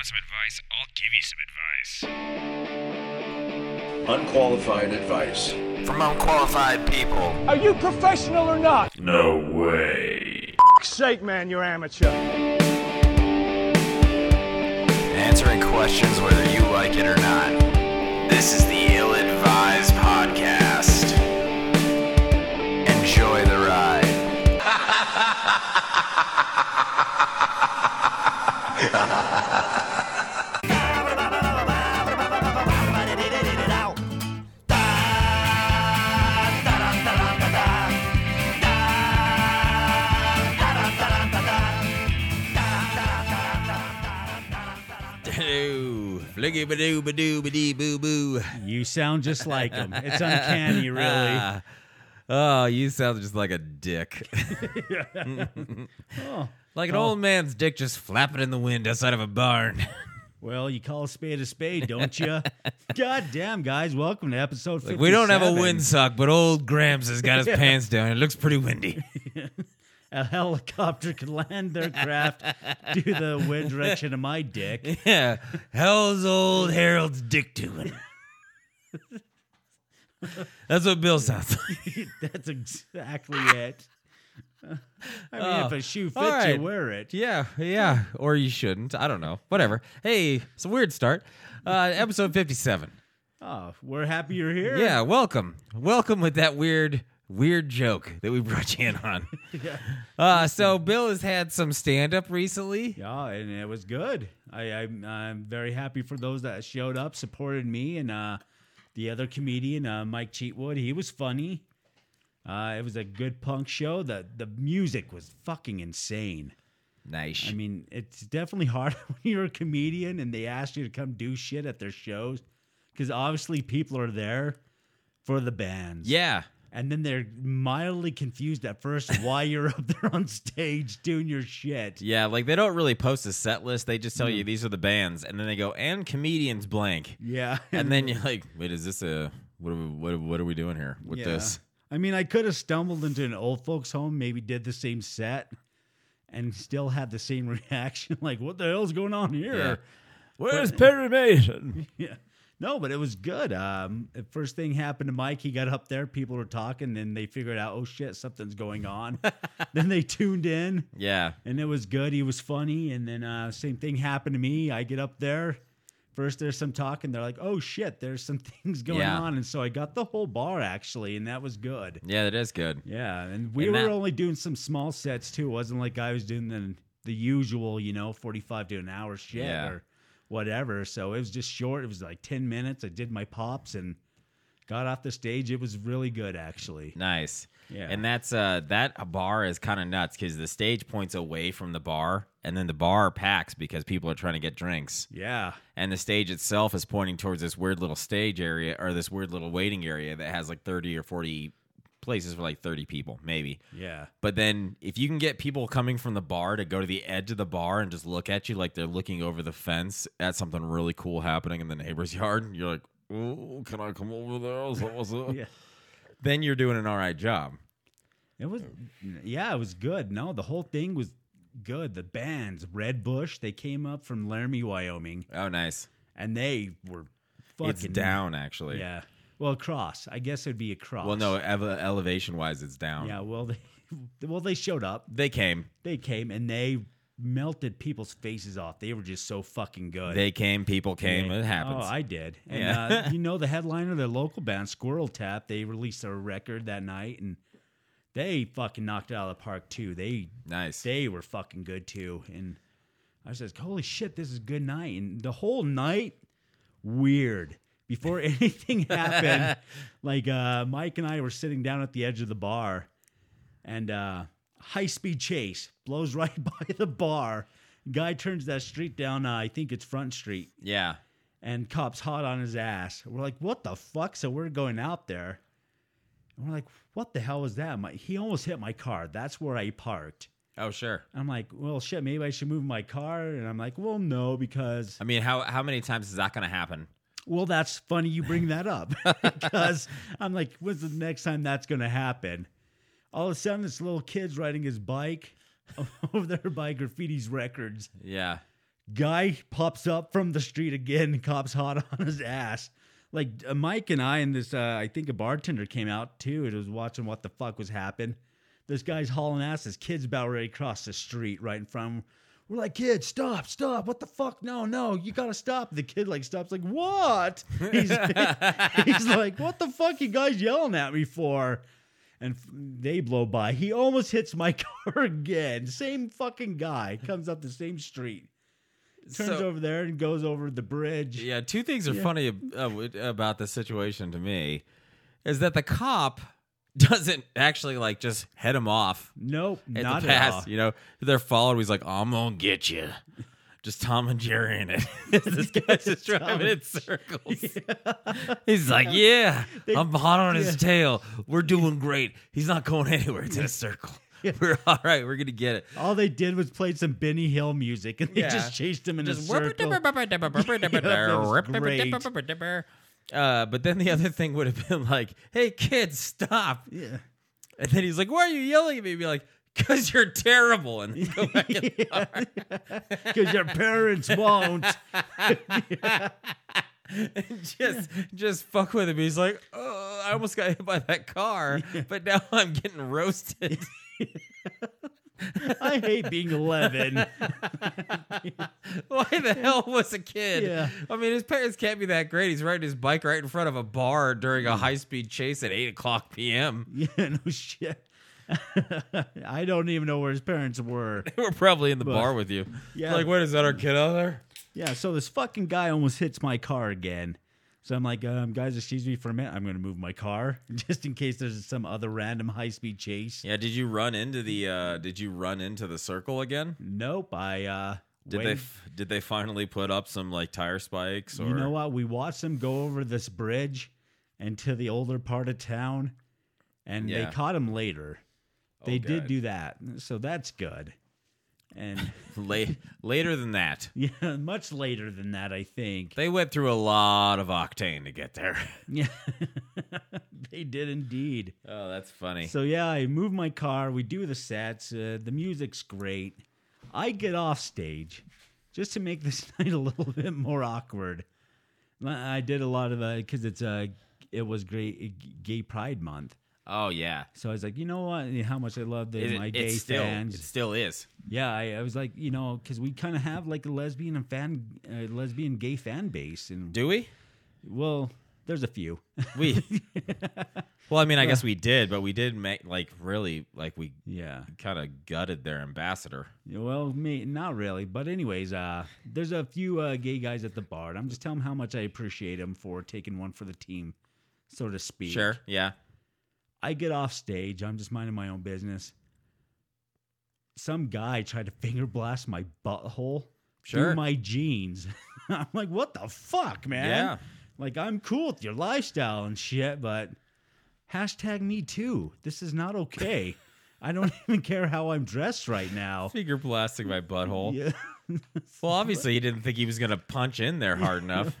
want some advice, I'll give you some advice. Unqualified advice. From unqualified people. Are you professional or not? No way. For Sake, man, you're amateur. Answering questions whether you like it or not. This is the Ill Advised Podcast. Enjoy the ride. Ooh, fliggy badoo badoo badee boo boo. You sound just like him. It's uncanny, really. Ah. Oh, you sound just like a dick. Oh, like an oh. old man's dick just flapping in the wind outside of a barn. well, you call a spade a spade, don't you? God damn, guys. Welcome to episode 57. Like, we don't have a windsock, but old Gramps has got his pants down. It looks pretty windy. A helicopter can land their craft due to the wind direction of my dick. yeah. How's old Harold's dick doing? That's what Bill sounds like. That's exactly it. I mean, if Oh, a shoe fits, all right. you wear it. Yeah, yeah. Or you shouldn't. I don't know. Whatever. Hey, it's a weird start. Uh, episode 57. Oh, we're happy you're here. Yeah, welcome. Welcome with that weird, weird joke that we brought you in on. yeah. Uh, so Bill has had some stand up recently. Yeah, and it was good. I, I'm, I'm very happy for those that showed up, supported me, and uh, the other comedian, uh, Mike Cheatwood. He was funny. Uh, it was a good punk show. The the music was fucking insane. Nice. I mean, it's definitely hard when you're a comedian and they ask you to come do shit at their shows because obviously people are there for the bands. yeah. And then they're mildly confused at first why you're up there on stage doing your shit. Yeah, like they don't really post a set list. They just tell you mm. these are the bands, and then they go and comedians blank, Yeah. and then you're like, wait, is this a what? Are we, what, what are we doing here with Yeah. this? I mean, I could have stumbled into an old folks' home, maybe did the same set, and still had the same reaction. Like, what the hell's going on Yeah. here? Where's Perry Mason? Yeah. No, but it was good. Um, the first thing happened to Mike. He got up there. People were talking. Then they figured out, oh shit, something's going on. then they tuned in, Yeah, and it was good. He was funny. And then uh, same thing happened to me. I get up there. First, there's some talking. They're like, "Oh shit, there's some things going Yeah. on," and so I got the whole bar actually, and that was good. yeah, that is good. Yeah, and we And were that- only doing some small sets too. It wasn't like I was doing the the usual, you know, forty five to an hour shit Yeah. or whatever. So it was just short. It was like ten minutes. I did my pops and got off the stage. It was really good actually. Nice. Yeah. And that's uh that a bar is kind of nuts because the stage points away from the bar, and then the bar packs because people are trying to get drinks, Yeah, and the stage itself is pointing towards this weird little stage area or this weird little waiting area that has like thirty or forty places for like thirty people, maybe. yeah, But then if you can get people coming from the bar to go to the edge of the bar and just look at you like they're looking over the fence at something really cool happening in the neighbor's yard, you're like, "Oh, can I come over there?" Is that what's up?" yeah. Then you're doing an all right job. It was, yeah, it was good. No, the whole thing was good. The bands, Red Bush, they came up from Laramie, Wyoming, Oh, nice. and they were fucking It's down actually. Yeah, well, cross. I guess it'd be a cross. Well, no, ev- elevation wise, it's down. Yeah, well they well they showed up. They came. They came and they melted people's faces off. They were just so fucking good. They came. People came. Yeah. It happens. Oh, I did. And Yeah. uh, you know the headliner, the local band Squirrel Tap, they released a record that night and they fucking knocked it out of the park too. They nice. they were fucking good too. And I was like, holy shit, this is a good night. And the whole night, weird. Before anything happened, like uh, Mike and I were sitting down at the edge of the bar, and uh, high speed chase blows right by the bar. Guy turns that street down. Uh, I think it's Front Street, yeah. and cops hot on his ass. We're like, what the fuck? So we're going out there, and we're like, what the hell was that? My, he almost hit my car. That's where I parked. Oh, sure. I'm like, well, shit, maybe I should move my car. And I'm like, well, no, because, I mean, how how many times is that going to happen? Well, that's funny you bring that up. because I'm like, when's the next time that's going to happen? All of a sudden, this little kid's riding his bike over there by Graffiti's Records. Yeah. Guy pops up from the street again. Cops hot on his ass. Like uh, Mike and I and this, uh, I think a bartender came out too and was watching what the fuck was happening. This guy's hauling ass. His kid's about ready to cross the street right in front of him. We're like, kid, stop, stop. What the fuck? No, no, you gotta stop. The kid like stops, like, what? He's, he's like, what the fuck you guys yelling at me for? And f- they blow by. He almost hits my car again. Same fucking guy comes up the same street, turns So- over there and goes over the bridge. Yeah, two things are funny ab- uh, about the situation to me is that the cop doesn't actually like just head him off Nope, at not the at all. You know, they're following. He's like, "I'm gonna get you." Just Tom and Jerry in it. this guy's just driving in circles. He's like, "Yeah, I'm hot on his tail. We're doing great. He's not going anywhere. It's in a circle. We're all right. We're gonna get it." All they did was played some Benny Hill music, and they Yeah. just chased him in a Just circle. Uh, but then the other thing would have been like, "Hey kids, stop!" Yeah. And then he's like, "Why are you yelling at me?" Be like, "Cause you're terrible." And then go back in the car. Because your parents won't. and just just fuck with him. He's like, "Oh, I almost got hit by that car, but now I'm getting roasted." I hate being 11. Why the hell was a kid? Yeah. I mean, his parents can't be that great. He's riding his bike right in front of a bar during a hmm. high speed chase at eight o'clock p.m. Yeah, no shit. I don't even know where his parents were. They were probably in the But- bar with you. Yeah. Like, what is that? Our kid out there? Yeah, so this fucking guy almost hits my car again. So I'm like, um, guys, excuse me for a minute. I'm going to move my car just in case there's some other random high speed chase. Yeah. Did you run into the? uh Did you run into the circle again? Nope. I, uh, Did they? f- Did they finally put up some like tire spikes? Or You know what? We watched them go over this bridge and to the older part of town, and Yeah. they caught him later. They Oh, did do that, so that's good. And late later than that? yeah, much later than that, I think. They went through a lot of octane to get there. Yeah, they did indeed. Oh, that's funny. So yeah, I move my car. We do the sets. Uh, the music's great. I get off stage just to make this night a little bit more awkward. I did a lot of because it's uh, it was great Gay Pride Month. Oh yeah. So I was like, you know what? How much I love the, It, my gay still, fans. It still is. yeah, I, I was like, you know, because we kind of have like a lesbian and fan, uh, lesbian gay fan base, and Do we? well, there's a few. We. well, I mean, I guess we did, but we did make like really like we yeah. kind of gutted their ambassador. Well, me not really, but anyways, uh, there's a few uh, gay guys at the bar, and I'm just telling them how much I appreciate them for taking one for the team, so to speak. Sure. Yeah. I get off stage. I'm just minding my own business. Some guy tried to finger blast my butthole Sure. through my jeans. I'm like, what the fuck, man? Yeah. Like, I'm cool with your lifestyle and shit, but hashtag me too. This is not okay. I don't even care how I'm dressed right now. Finger blasting my butthole. Yeah. Well, obviously, he didn't think he was gonna punch in there hard enough.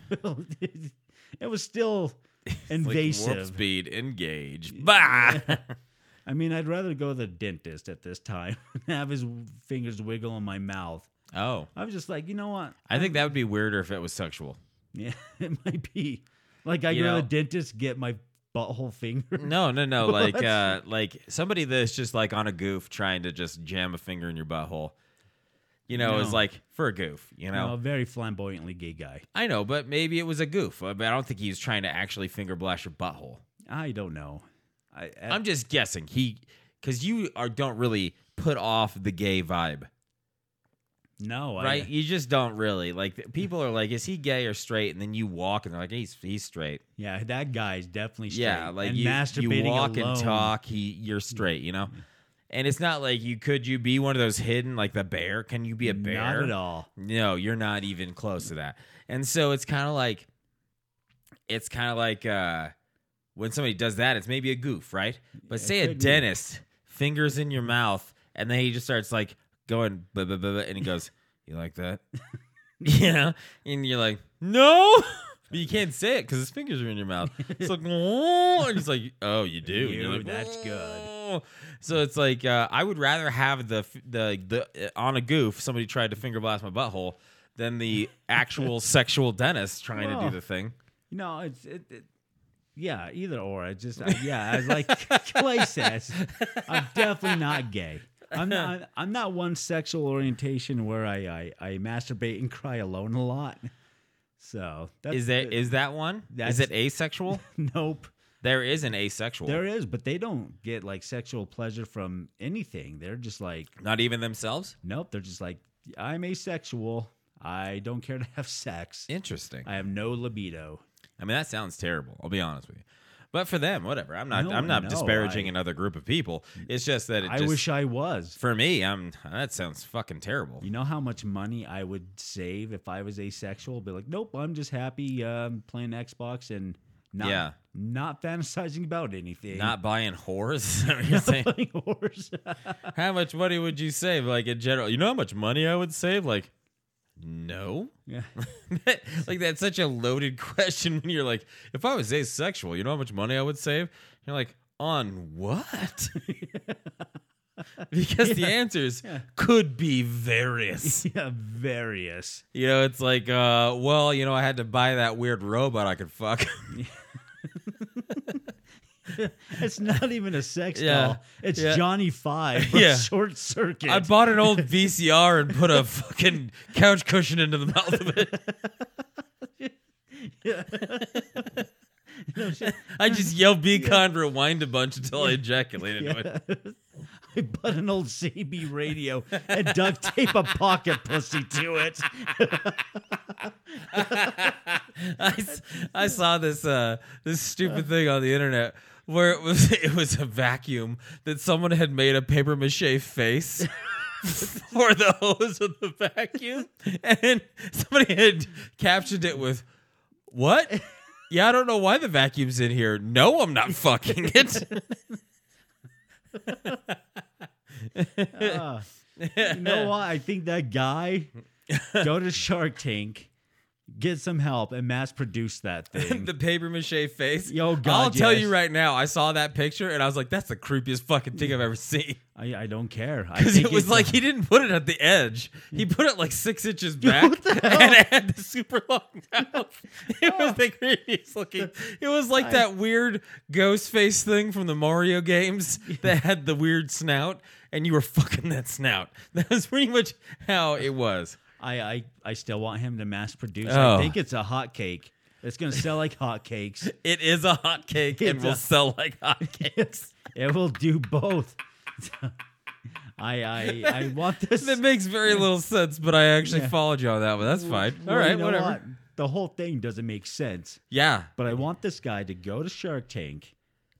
it was still Like, invasive. warp speed, engage. Bah. I mean, I'd rather go to the dentist at this time and have his fingers wiggle in my mouth. oh, I was just like, you know what? I think that would be weirder if it was sexual. Yeah, it might be. Like I You go know- to the dentist, get my butthole finger. No, no, no. Like, uh, like somebody that's just like on a goof trying to just jam a finger in your butthole. You know, is No. like for a goof. You know, No, a very flamboyantly gay guy. I know, but maybe it was a goof. uh, But I don't think he was trying to actually finger blast your butthole. I don't know. I, I I'm just guessing. He, because you are don't really put off the gay vibe, no, I- right? you just don't really like. People are like, is he gay or straight? And then you walk and they're like, he's he's straight. yeah, that guy's definitely straight. Yeah, like and you, masturbating you walk alone. and talk. He, you're straight. You know. And it's not like you could you be one of those hidden like the bear? Can you be a bear? Not at all. No, you're not even close to that. And so it's kind of like it's kind of like uh when somebody does that, it's maybe a goof, right? But say a could be. dentist fingers in your mouth and then he just starts like going blah, blah, blah, and he goes, "You like that?" you know, and you're like, "No." But you can't say it because his fingers are in your mouth. It's like, oh, and he's like, oh, you do. And you're like, that's good. So it's like uh, I would rather have the the the uh, on a goof somebody tried to finger blast my butthole than the actual sexual dentist trying to Well, do the thing. You know, it's it, it, yeah, either or. I just yeah, I, yeah, as like Clay says, I'm definitely not gay. I'm not. I'm not one sexual orientation where I I, I masturbate and cry alone a lot. So that's Is that is that one? Is it asexual? nope. there is an asexual. There is, but they don't get like sexual pleasure from anything. They're just like, Not even themselves. nope. They're just like, I'm asexual. I don't care to have sex. Interesting. I have no libido. I mean, that sounds terrible. I'll be honest with you. But for them, whatever. I'm not. No, I'm not no, disparaging I- another group of people. It's just that it I just, wish I was. for me, I'm. That sounds fucking terrible. You know how much money I would save if I was asexual? Be like, nope, I'm just happy um, playing Xbox and not Yeah. not fantasizing about anything. Not buying whores. Is that what you're saying? horse. how much money would you save? Like in general, you know how much money I would save? Like, no. yeah. like that's such a loaded question when you're like, if I was asexual, you know how much money I would save? You're like, on what? because the answers could be various. yeah, various. You know, it's like, uh, well, you know, I had to buy that weird robot I could fuck. It's not even a sex Yeah. doll. It's Yeah. Johnny Five from Yeah. Short Circuit. I bought an old VCR and put a fucking couch cushion into the mouth of it. Yeah. I just yelled "Be kind," rewind a bunch until I ejaculated into it. I bought an old CB radio and duct tape a pocket pussy to it. I, I saw this uh, this stupid thing on the internet where it was it was a vacuum that someone had made a paper mache face for the hose of the vacuum, and somebody had captioned it with "What? Yeah, I don't know why the vacuum's in here. No, I'm not fucking it." Uh, you know what? I think that guy go to Shark Tank, get some help, and mass produce that thing. the paper mache face. Yo, God, I'll God, tell you right now. I saw that picture and I was like, "That's the creepiest fucking thing I've ever seen." I, I don't care. Because it was like he didn't put it at the edge. He put it like six inches back, and it had the super long mouth. It was the creepiest looking. It was like that weird ghost face thing from the Mario games that had the weird snout, and you were fucking that snout. That was pretty much how it was. I, I I still want him to mass produce. Oh. I think it's a hot cake. It's gonna sell like hotcakes. It is a hot cake and It's will a- sell like hotcakes. It will do both. I I I want this. That makes very little sense, but I actually Yeah. followed you on that one. That's fine. All Well, right, you know whatever. what? The whole thing doesn't make sense. Yeah. But I want this guy to go to Shark Tank,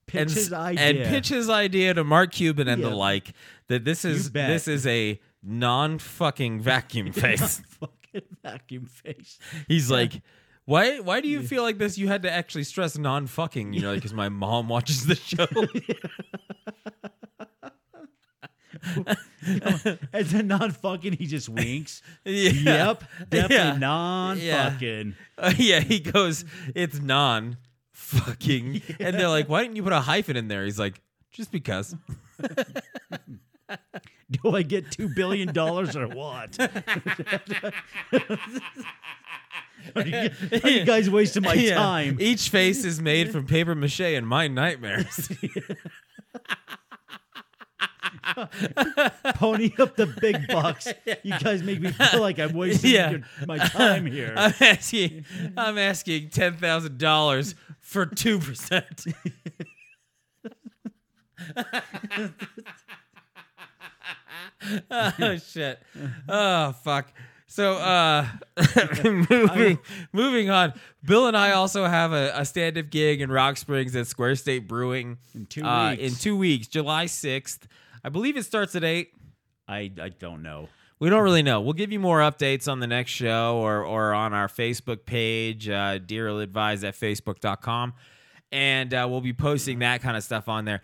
pitch and, his idea, and pitch his idea to Mark Cuban and the like that this is this is a non fucking vacuum face. fucking vacuum face. He's like, why why do you feel like this? You had to actually stress non fucking, you know, because my mom watches the show. As a non fucking, he just winks. Yeah. Yep, definitely Yeah. non Yeah. fucking. Uh, yeah, he goes, it's non fucking, and they're like, why didn't you put a hyphen in there? He's like, just because. Do I get two billion dollars or what? are, you, are you guys wasting my Yeah. time? Each face is made from paper mache and my nightmares. Pony up the big bucks. You guys make me feel like I'm wasting Yeah. your, my time here. I'm asking, I'm asking ten thousand dollars for two percent. oh shit! Oh fuck! So, uh, moving moving on. Bill and I also have a, a stand up gig in Rock Springs at Square State Brewing In two uh, weeks. In two weeks, July sixth. I believe it starts at eight. I I don't know. We don't really know. We'll give you more updates on the next show or or on our Facebook page, uh, Dear Advise at Facebook.com. And uh, we'll be posting that kind of stuff on there.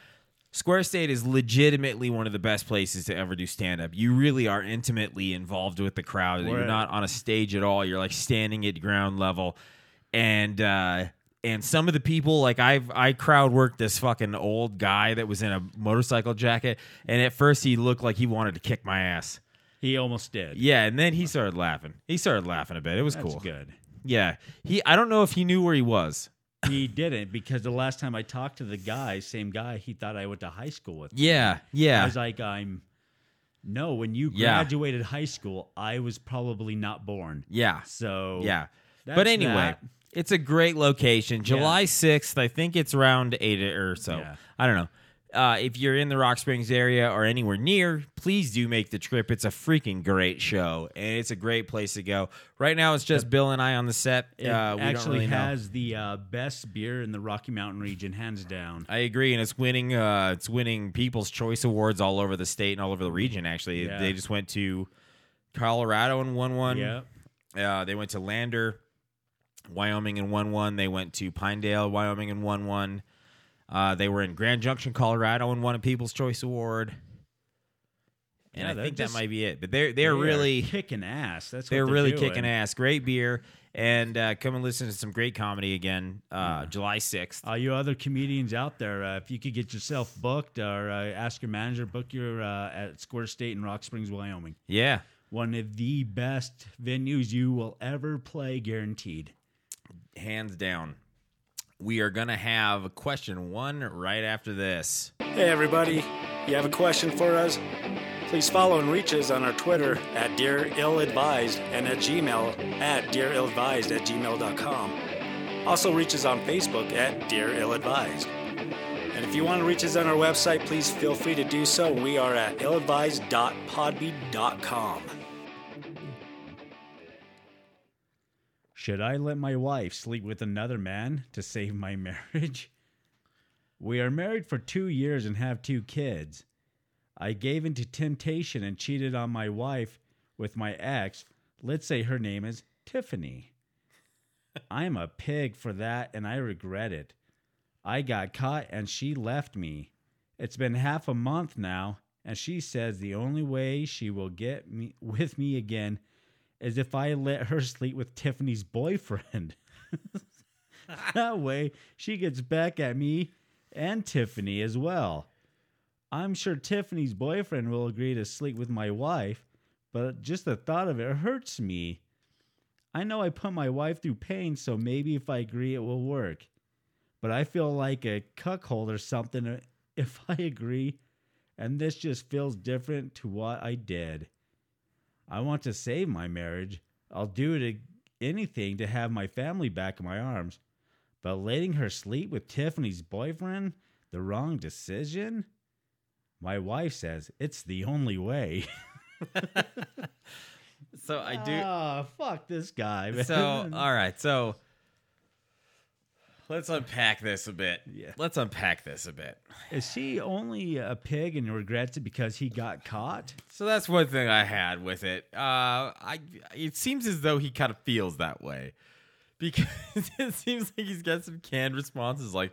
Square State is legitimately one of the best places to ever do stand up. You really are intimately involved with the crowd. You're We're- not on a stage at all. You're like standing at ground level. And uh and some of the people like I've I crowd worked this fucking old guy that was in a motorcycle jacket and at first he looked like he wanted to kick my ass. He almost did. Yeah, and then he started laughing. He started laughing a bit. It was That's cool. good. Yeah, he. I don't know if he knew where he was. He didn't because the last time I talked to the guy, same guy, he thought I went to high school with. Yeah, yeah. I was like, I'm. No, when you Yeah. graduated high school, I was probably not born. yeah, So yeah. that's But anyway, that. it's a great location. July sixth. I think it's around eight or so. Yeah. I don't know. Uh, if you're in the Rock Springs area or anywhere near, please do make the trip. It's a freaking great show, and it's a great place to go. Right now, it's just Bill and I on the set. It uh, actually really know. has the uh, best beer in the Rocky Mountain region, hands down. I agree, and it's winning. Uh, it's winning People's Choice Awards all over the state and all over the region. Actually, Yeah. they just went to Colorado and won one. Yeah. Uh, they went to Lander, Wyoming, and won one. They went to Pinedale, Wyoming, and won one. Uh, they were in Grand Junction, Colorado, and won a People's Choice Award. And Yeah, I think just- that might be it. But they're they're They really kicking ass. That's what they're really doing. kicking ass. Great beer, and uh, come and listen to some great comedy again. Uh, Mm. July sixth. All you other comedians out there, uh, if you could get yourself booked or uh, ask your manager, book your uh, at Square State in Rock Springs, Wyoming. Yeah. One of the best venues you will ever play, guaranteed. hands down. We are going to have question one right after this. Hey everybody, you have a question for us? Please follow and reach us on our Twitter at Dear Ill Advised and at Gmail at Dear Ill Advised at gmail.com. Also reach us on Facebook at Dear Ill Advised. And if you want to reach us on our website, please feel free to do so. We are at illadvised.podbean.com. Should I let my wife sleep with another man to save my marriage? We are married for two years and have two kids. I gave into temptation and cheated on my wife with my ex. Let's say her name is Tiffany. I'm a pig for that and I regret it. I got caught and she left me. It's been half a month now and she says the only way she will get me with me again is if I let her sleep with Tiffany's boyfriend. that way she gets back at me and Tiffany as well. I'm sure Tiffany's boyfriend will agree to sleep with my wife, but just the thought of it hurts me. I know I put my wife through pain, so maybe if I agree, it will work. But I feel like a cuckold or something if I agree, and this just feels different to what I did. I want to save my marriage. I'll do it anything to have my family back in my arms. But letting her sleep with Tiffany's boyfriend, the wrong decision? My wife says it's the only way. So I do. Oh, fuck this guy. Man. so all right. So let's unpack this a bit. Yeah. Let's unpack this a bit. is he only a pig and regrets it because he got caught? So that's one thing I had with it. Uh, I it seems as though he kind of feels that way because it seems like he's got some canned responses like.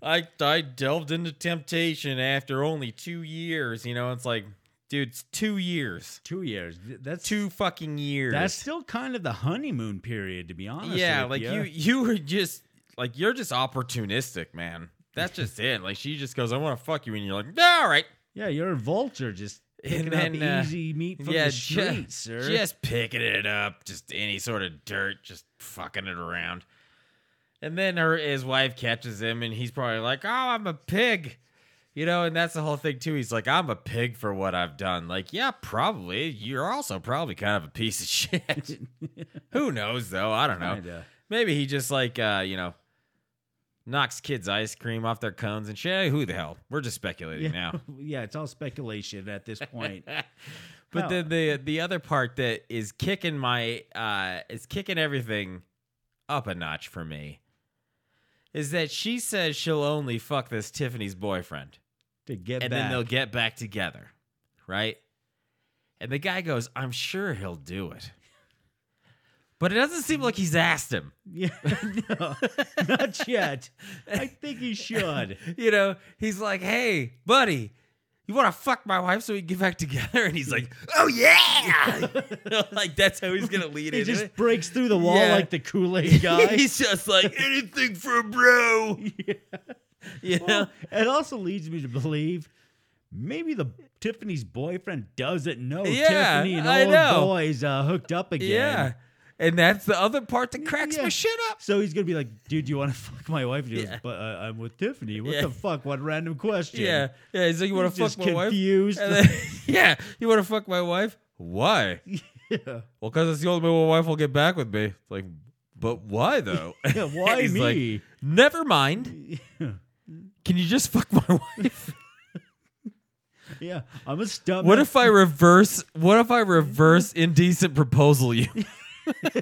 I I delved into temptation after only two years. You know, it's like, dude, it's two years, Two years. That's two fucking years. That's still kind of the honeymoon period, to be honest. yeah, with like ya. you you were just like you're just opportunistic, man. That's just it. Like she just goes, "I want to fuck you," and you're like, "Yeah, "All right." Yeah, you're a vulture, just picking out the uh, easy meat from yeah, the ju- streets, sir. Just picking it up, just any sort of dirt, just fucking it around. And then her his wife catches him, and he's probably like, "Oh, I'm a pig," you know. And that's the whole thing too. He's like, "I'm a pig for what I've done." Like, yeah, probably. You're also probably kind of a piece of shit. Who knows though? I don't know. Kinda. Maybe he just like uh, you know knocks kids ice cream off their cones and shit. Who the hell? We're just speculating yeah, now. yeah, it's all speculation at this point. But Hell. then the the other part that is kicking my uh is kicking everything up a notch for me is that she says she'll only fuck this Tiffany's boyfriend to get and back. then they'll get back together, right? And the guy goes, "I'm sure he'll do it." But it doesn't seem like he's asked him. Yeah, no, not yet. I think he should. You know, he's like, "Hey, buddy, you want to fuck my wife so we can get back together?" And he's like, "Oh yeah!" like that's how he's gonna lead it. He just breaks through the wall Yeah. like the Kool Aid guy. he's just like anything for a bro. You know? Well, it also leads me to believe maybe the Tiffany's boyfriend doesn't know Yeah, Tiffany and old know. boys uh, hooked up again. Yeah. And that's the other part that cracks Yeah. my shit up. So he's gonna be like, "Dude, do you want to fuck my wife?" And he goes, Yeah. "But uh, I'm with Tiffany. What Yeah. the fuck? What random question?" Yeah. Yeah. He's like, you want to fuck just my wife? confused. And then, yeah. You want to fuck my wife? Why? Yeah. Well, because it's the only way my wife will get back with me. It's like, but why though? Yeah, why he's like, me? Never mind. Can you just fuck my wife? Yeah, I'm a stump. What if I reverse? What if I reverse indecent proposal you?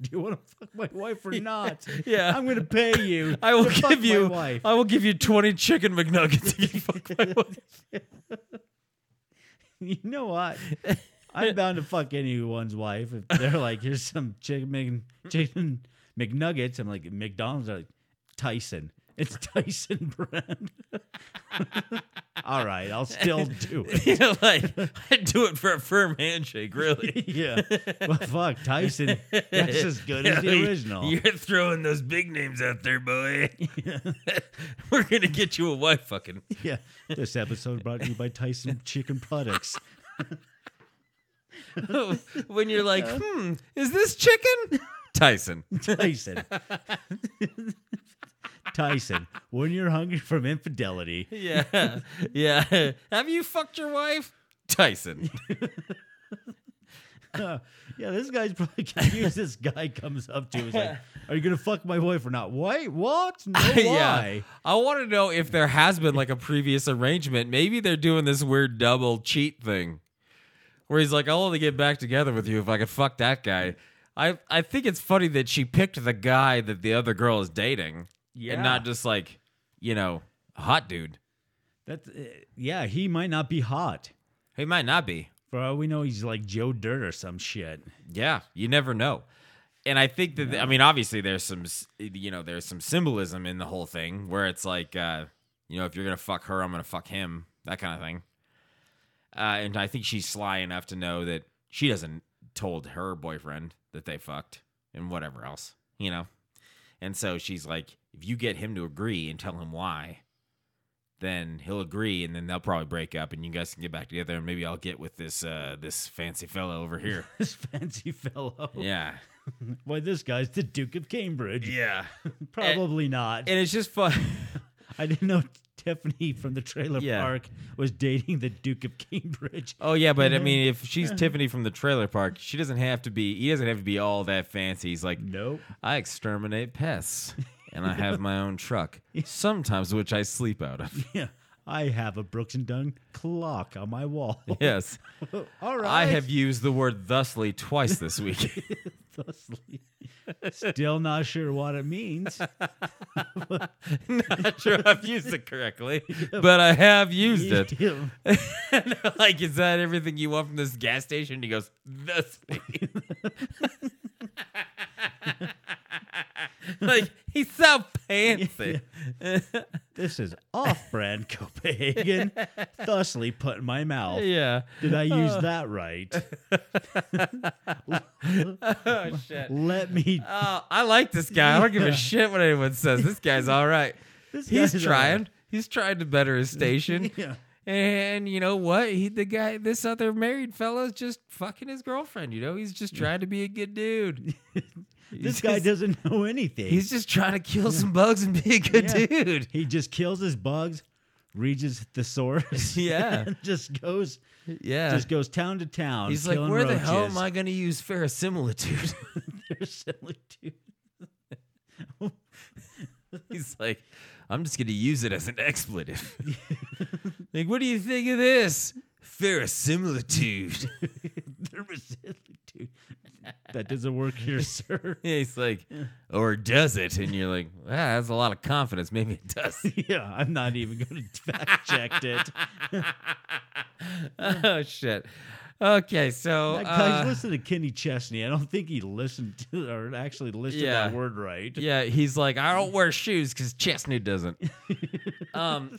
Do you want to fuck my wife or not? Yeah. I'm gonna pay you. I will to fuck give my you. wife. I will give you twenty chicken McNuggets if you fuck my wife. You know what? I'm bound to fuck anyone's wife if they're like, "Here's some chicken, Mc, chicken McNuggets." I'm like, McDonald's are like Tyson. It's Tyson brand. All right, I'll still do it. You know, like I'd do it for a firm handshake, really. yeah. Well, fuck Tyson. That's as good as the original. You're throwing those big names out there, boy. We're gonna get you a wife, fucking. Yeah. This episode brought to you by Tyson Chicken Products. when you're like, hmm, is this chicken? Tyson. Tyson. Tyson. When you're hungry from infidelity, Yeah, yeah. Have you fucked your wife? Tyson. uh, yeah, this guy's probably confused. this guy comes up to him, like, "Are you gonna fuck my wife or not?" Wait, what? No, why? yeah. I want to know if there has been like a previous arrangement. Maybe they're doing this weird double cheat thing where he's like, I'll only get back together with you if I can fuck that guy. I, I think it's funny that she picked the guy that the other girl is dating Yeah. and not just like, you know, hot dude. That's uh, yeah. He might not be hot. He might not be. For all we know, he's like Joe Dirt or some shit. Yeah, you never know. And I think that I mean obviously there's some you know there's some symbolism in the whole thing where it's like uh you know if you're going to fuck her I'm going to fuck him that kind of thing. Uh and I think she's sly enough to know that she doesn't told her boyfriend that they fucked and whatever else, you know. And so she's like if you get him to agree and tell him why then he'll agree and then they'll probably break up and you guys can get back together and maybe I'll get with this uh this fancy fellow over here. This fancy fellow. Yeah. Why, this guy's the Duke of Cambridge. Yeah. Probably not. And it's just fun. I didn't know Tiffany from the trailer Yeah. park was dating the Duke of Cambridge. Oh yeah, but I mean if she's Tiffany from the trailer park, she doesn't have to be he doesn't have to be all that fancy. He's like, Nope. I exterminate pests and I have my own truck. Sometimes which I sleep out of. Yeah. I have a Brooks and Dunn clock on my wall. Yes. All right. I have used the word thusly twice this week. Thusly. Still not sure what it means. Not sure I've used it correctly, but I have used it. Like, is that everything you want from this gas station? He goes, thusly. like, he's so fancy. This is off-brand Copenhagen. Thusly put in my mouth. Yeah. Did I use uh. that right? Oh, shit. Let me. Oh, I like this guy. I don't give a shit what anyone says. This guy's all right. This He's trying. alright. He's trying to better his station. Yeah. And you know what? He the guy this other married fella's just fucking his girlfriend, you know? He's just trying to be a good dude. This guy just- doesn't know anything. He's just trying to kill some bugs and be a good Yeah. dude. He just kills his bugs, reads his thesaurus. Yeah. just goes Yeah. just goes town to town. He's like, where the hell am I going to use verisimilitude? Verisimilitude. He's like, I'm just going to use it as an expletive. like, what do you think of this? Verisimilitude. Verisimilitude. That doesn't work here, sir. He's like, or does it? And you're like, ah, that's a lot of confidence. Maybe it does. yeah, I'm not even going to fact check it. oh, shit. Okay, so. That guy's uh, listening to Kenny Chesney. I don't think he listened to or actually listed Yeah. that word right. Yeah, he's like, I don't wear shoes because Chesney doesn't. um,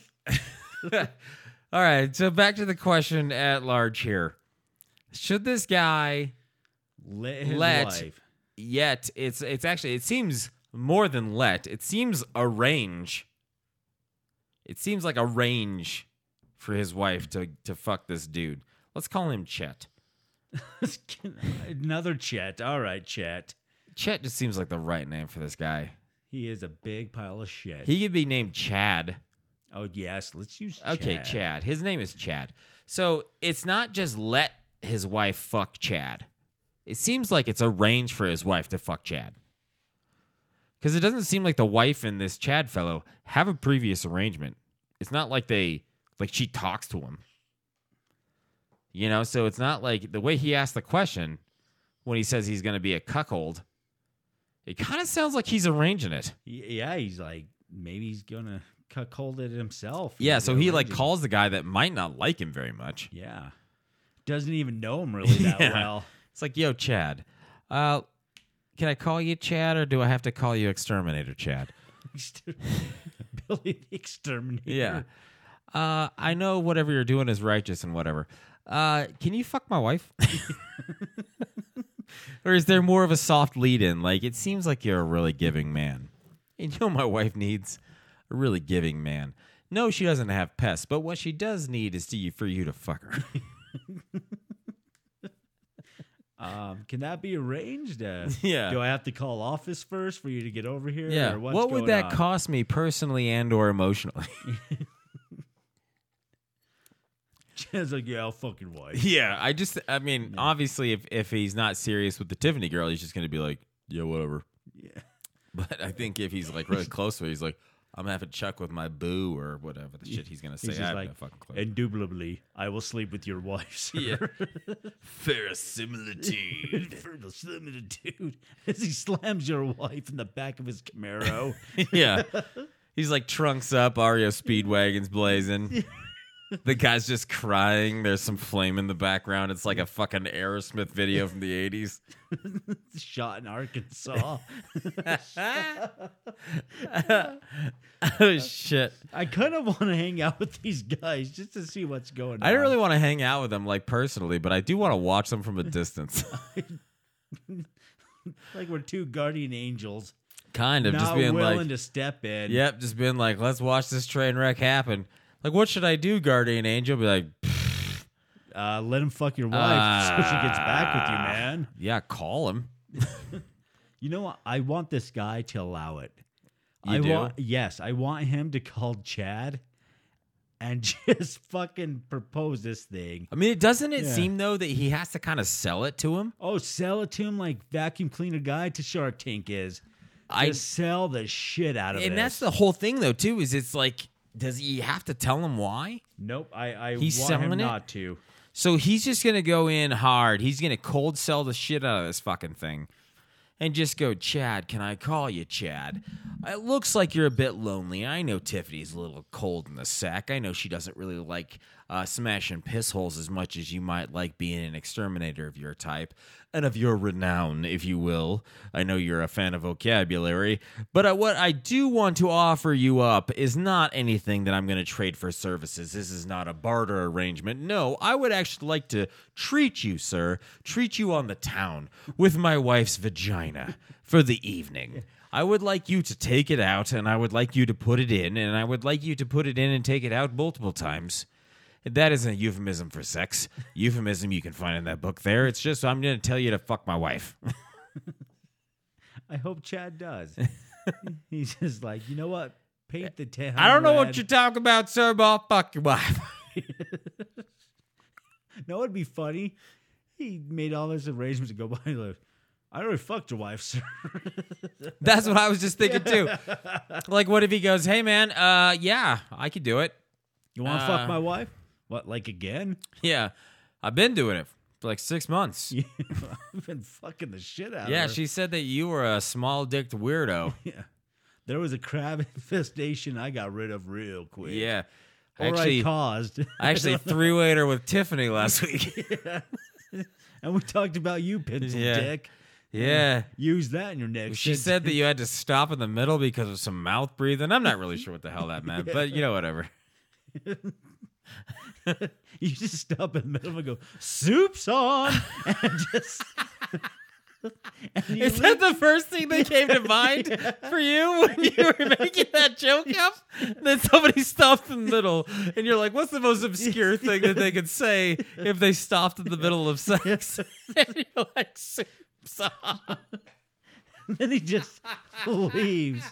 all right, so back to the question at large here: Should this guy Let his Let- wife. yet? It's it's actually it seems more than let. It seems arrange. It seems like arrange for his wife to to fuck this dude. Let's call him Chet. Another Chet. All right, Chet. Chet just seems like the right name for this guy. He is a big pile of shit. He could be named Chad. oh yes, let's use. Chad. Okay, Chad. Chad. His name is Chad. So it's not just let his wife fuck Chad. It seems like it's arranged for his wife to fuck Chad. Because it doesn't seem like the wife and this Chad fellow have a previous arrangement. It's not like they like she talks to him. You know, so it's not like the way he asked the question when he says he's going to be a cuckold. It kind of sounds like he's arranging it. Yeah, he's like maybe he's gonna cuckold it himself. Yeah, so he like calls the guy that might not like him very much. Yeah, doesn't even know him really that Yeah. well. It's like, yo, Chad, uh, can I call you Chad or do I have to call you Exterminator Chad? Billy the Exterminator. Yeah. Uh, I know whatever you're doing is righteous and whatever. Uh, can you fuck my wife? or is there more of a soft lead in? Like, it seems like you're a really giving man. And you know, my wife needs a really giving man. No, she doesn't have pests, but what she does need is to you for you to fuck her. Um, can that be arranged? Uh, Yeah. Do I have to call office first for you to get over here? yeah. What would that on? cost me personally and or emotionally? Chad's like, yeah, I'll fucking wife. Yeah, I just, I mean, obviously, if if he's not serious with the Tiffany girl, he's just gonna be like, yeah, whatever. Yeah. But I think if he's like really close to her, he's like, I'm gonna have to check with my boo or whatever the shit he's gonna say. He's I have like, no fucking clue. indubitably, I will sleep with your wife. Sir. yeah, verisimilitude. For the similitude, as he slams your wife in the back of his Camaro. yeah, he's like trunks up, REO Speedwagon's blazing. The guy's just crying. There's some flame in the background. It's like a fucking Aerosmith video from the 80s. shot in Arkansas. oh, shit. I kind of want to hang out with these guys just to see what's going on. I don't really want to hang out with them like personally, but I do want to watch them from a distance. like we're two guardian angels, kind of not just being willing like, to step in. yep, just being like, let's watch this train wreck happen. Like, what should I do, Guardian Angel? Be like, Uh, let him fuck your wife so she gets back with you, Ah. man. yeah, call him. You know what? I want this guy to allow it. You I do? want yes, I want him to call Chad and just fucking propose this thing. I mean, it doesn't it Yeah. seem though that he has to kind of sell it to him? Oh, sell it to him like vacuum cleaner guy to Shark Tank is. I sell the shit out of it. and that's the whole thing though too. Is it's like, does he have to tell him why? nope. I I He's want selling him it? not to. So he's just gonna go in hard. He's gonna cold sell the shit out of this fucking thing, and just go, Chad. Can I call you Chad? It looks like you're a bit lonely. I know Tiffany's a little cold in the sack. I know she doesn't really like uh, smashing piss holes as much as you might like being an exterminator of your type and of your renown, if you will. I know you're a fan of vocabulary, but uh, what I do want to offer you up is not anything that I'm going to trade for services. This is not a barter arrangement. No, I would actually like to treat you, sir, treat you on the town with my wife's vagina for the evening. I would like you to take it out and I would like you to put it in and I would like you to put it in and take it out multiple times. That isn't a euphemism for sex. Euphemism you can find in that book there. It's just I'm going to tell you to fuck my wife. I hope Chad does. He's just like, you know what? Paint the town. I don't know what you're talking about, sir, but I'll fuck your wife. No, it'd be funny. He made all those arrangements to go by. Like, I already fucked your wife, sir. That's what I was just thinking too. Like, what if he goes, "Hey, man, uh, yeah, I could do it. You want to Uh, fuck my wife? What, like again? Yeah, I've been doing it for like six months." I've been fucking the shit out Yeah, of her. she said that you were a small dicked weirdo. Yeah. There was a crab infestation I got rid of real quick. yeah, Or actually, I caused. I actually three waiter with Tiffany last week. and we talked about you, pencil Yeah. dick. yeah. Use that in your next. She sentence. said that you had to stop in the middle because of some mouth breathing. I'm not really sure what the hell that meant, but you know, whatever. you just stop in the middle and go, "Soup's on," and just And Is leave- that the first thing that came to mind for you when you were making that joke up? Then somebody stopped in the middle, and you're like, "What's the most obscure thing that they could say if they stopped in the middle of sex?" and you're like, "Soup song." then he just leaves.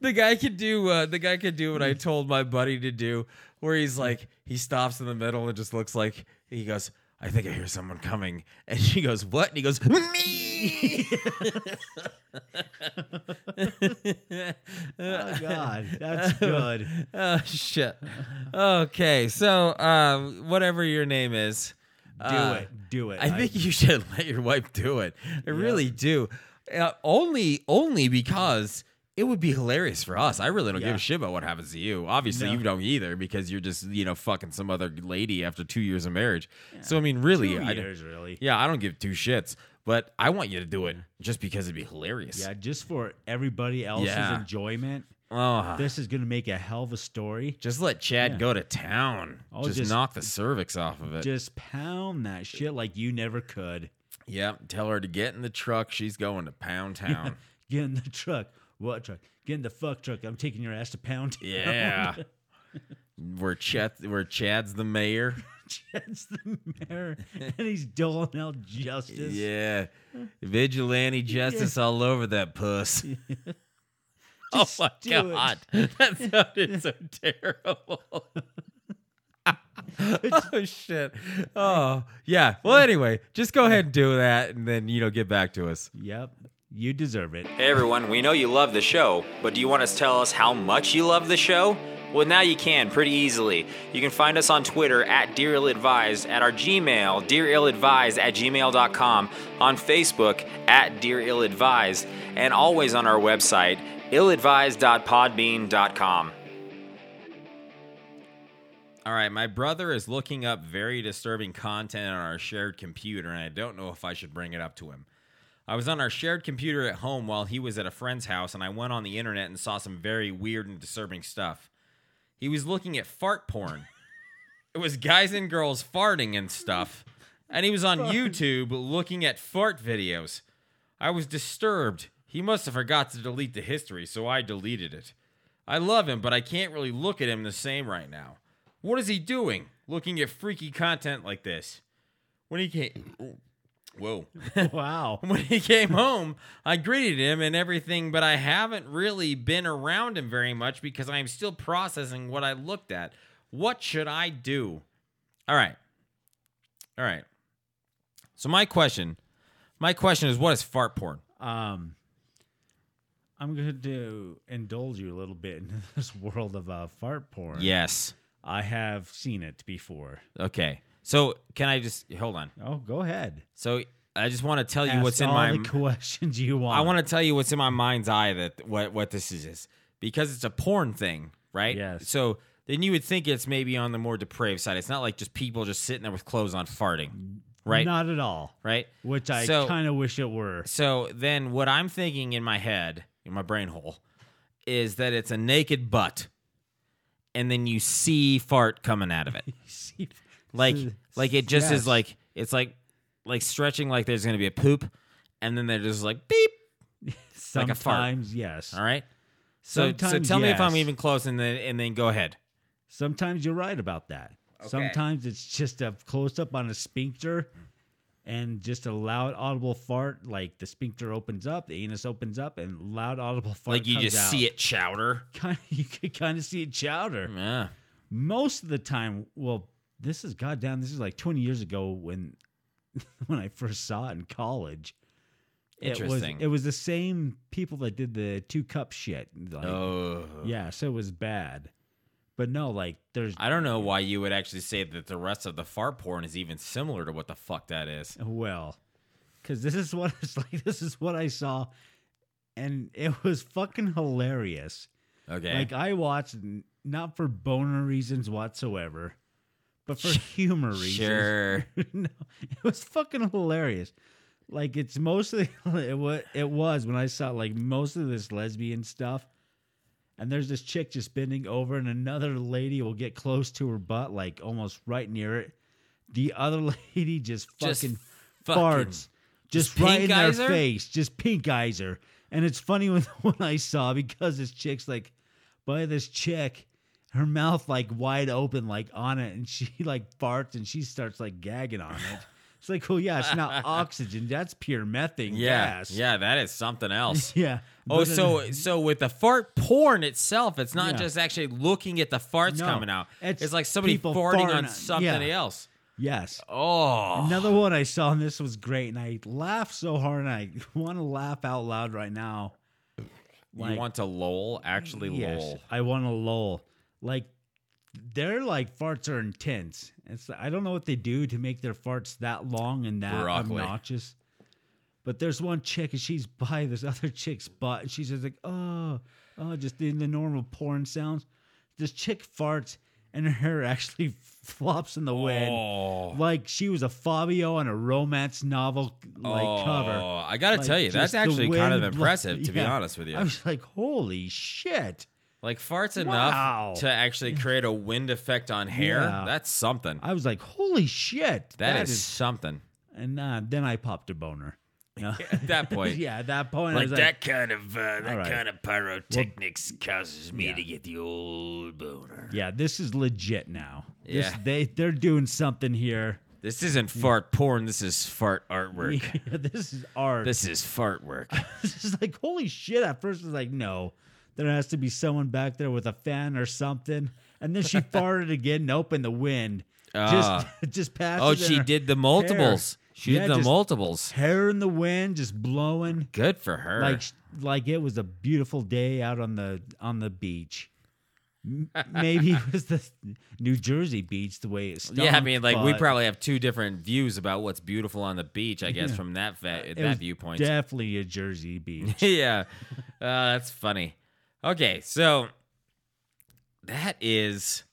the guy could do uh, the guy could do what I told my buddy to do, where he's like he stops in the middle and just looks like he goes, I think I hear someone coming, and she goes, What? And he goes, Me. Oh God, that's good. oh shit. Okay, so um, whatever your name is, Do uh, it, do it. I think you should let your wife do it. I really do. Uh, only, only because it would be hilarious for us. I really don't give a shit about what happens to you. Obviously, No. you don't either because you're just you know fucking some other lady after two years of marriage. So I mean, really, two I years really. yeah, I don't give two shits. But I want you to do it just because it'd be hilarious. Yeah, just for everybody else's Yeah. enjoyment. Oh, This is gonna make a hell of a story. just let Chad Yeah. go to town. Oh, just, just- knock the cervix off of it. Just pound that shit like you never could. Yep. Tell her to get in the truck. She's going to Pound Town. Get in the truck. What truck? Get in the fuck truck. I'm taking your ass to pound. Town. yeah. where Chet, where Chad's the mayor. Chad's the mayor, and he's doling out justice. Yeah. Vigilante justice all over that puss. oh Just my do it. god. That sounded so terrible. oh shit. Oh yeah. Well anyway, just go ahead and do that and then you know get back to us. Yep, you deserve it. Hey everyone, we know you love the show, but do you want us to tell us how much you love the show? Well, now you can pretty easily. You can find us on Twitter at Dear Ill Advised, at our Gmail, dearilladvised at gmail.com, on Facebook at Dear Ill Advised, and always on our website, illadvised.podbean.com. All right, my brother is looking up very disturbing content on our shared computer, and I don't know if I should bring it up to him. I was on our shared computer at home while he was at a friend's house, and I went on the internet and saw some very weird and disturbing stuff. He was looking at fart porn. it was guys and girls farting and stuff. And he was on YouTube looking at fart videos. I was disturbed. He must have forgot to delete the history, so I deleted it. I love him, but I can't really look at him the same right now. What is he doing? Looking at freaky content like this. When he came Whoa. Wow. when he came home, I greeted him and everything, but I haven't really been around him very much because I am still processing what I looked at. What should I do? All right. All right. So my question, my question is what is fart porn? Um, I'm going to indulge you a little bit in this world of uh, fart porn. Yes. I have seen it before. Okay. So can I just hold on? Oh, go ahead. So I just want to tell you Ask what's in all my the questions you want. I want to tell you what's in my mind's eye that what what this is is because it's a porn thing, right? Yes. So then you would think it's maybe on the more depraved side. It's not like just people just sitting there with clothes on farting, right? Not at all. right. Which I So- kind of wish it were. So then what I'm thinking in my head, in my brain hole, is that it's a naked butt, and then you see fart coming out of it, See, like like it just yes. is like it's like like stretching like there's gonna be a poop, and then they're just like beep. like a fart. Yes. All right. So, so Sometimes, tell me if I'm even close, and then and then go ahead. Sometimes you're right about that. Sometimes it's just a close up on a sphincter and just a loud audible fart. Like the sphincter opens up, the anus opens up, and loud audible fart. Like you comes just out. see it chowder. Kind of, you could kind of see it chowder. Yeah. Most of the time, well, this is goddamn. This is like 20 years ago when when I first saw it in college. It was Interesting. it was the same people that did the two cup shit. Like, Oh. yeah, so it was bad. But no, like there's I don't know why you would actually say that the rest of the fart porn is even similar to what the fuck that is. Well, because this is what it's like. This is what I saw, and it was fucking hilarious. Okay. Like I watched not for boner reasons whatsoever, but for humor reasons. sure. no, it was fucking hilarious. Like it's mostly it was it was when I saw like most of this lesbian stuff, and there's this chick just bending over, and another lady will get close to her butt, like almost right near it. The other lady just Just fucking fucking farts just, Just right in their her? face, just pink eyes her. And it's funny when when I saw because this chick's like by this chick, her mouth like wide open, like on it, and she like farts and she starts like gagging on it. It's like, oh yeah, it's not oxygen, that's pure methane Yeah, gas. yeah, that is something else. yeah. Oh, so uh, so with the fart porn itself, it's not Yeah. just actually looking at the farts No, coming out. It's, it's like somebody farting on something yeah. else. yes. Oh, Another one I saw, and this was great, and I laughed so hard, and I want to laugh out loud right now. you want to lol? Actually, yes, lol. I want to lol. Like, their like farts are intense. It's I don't know what they do to make their farts that long and that Broccoli. obnoxious. But there's one chick, and she's by this other chick's butt, and she's just like, oh, oh, just in the normal porn sounds. This chick farts, and her hair actually flops in the wind. Oh. Like she was a Fabio on a romance novel like oh, cover. I gotta Like, tell you, that's actually kind of impressive, to be honest with you. I was like, holy shit. Like farts Wow. enough to actually create a wind effect on hair. Yeah. That's something. I was like, holy shit. that is, something. And uh, then I popped a boner. Yeah. At that point, yeah, at that point, I Like was that kind of uh, that All right. kind of pyrotechnics causes me yeah. to get the old boner. yeah, this is legit now. This, Yeah. they they're doing something here. this isn't fart porn. This is fart artwork. this is art. this is fart work. this is like holy shit. At first, I was like, no, there has to be someone back there with a fan or something. And then she farted again. Nope, in the wind. Ah. just just passes. Oh, she did the multiples. She Yeah, did the multiples. Hair in the wind, just blowing. Good for her. like like it was a beautiful day out on the on the beach. Maybe it was the New Jersey beach the way it's. yeah, I mean, like we probably have two different views about what's beautiful on the beach. I guess Yeah. from that va- that viewpoint. Definitely a Jersey beach. yeah, uh, that's funny. Okay, so that is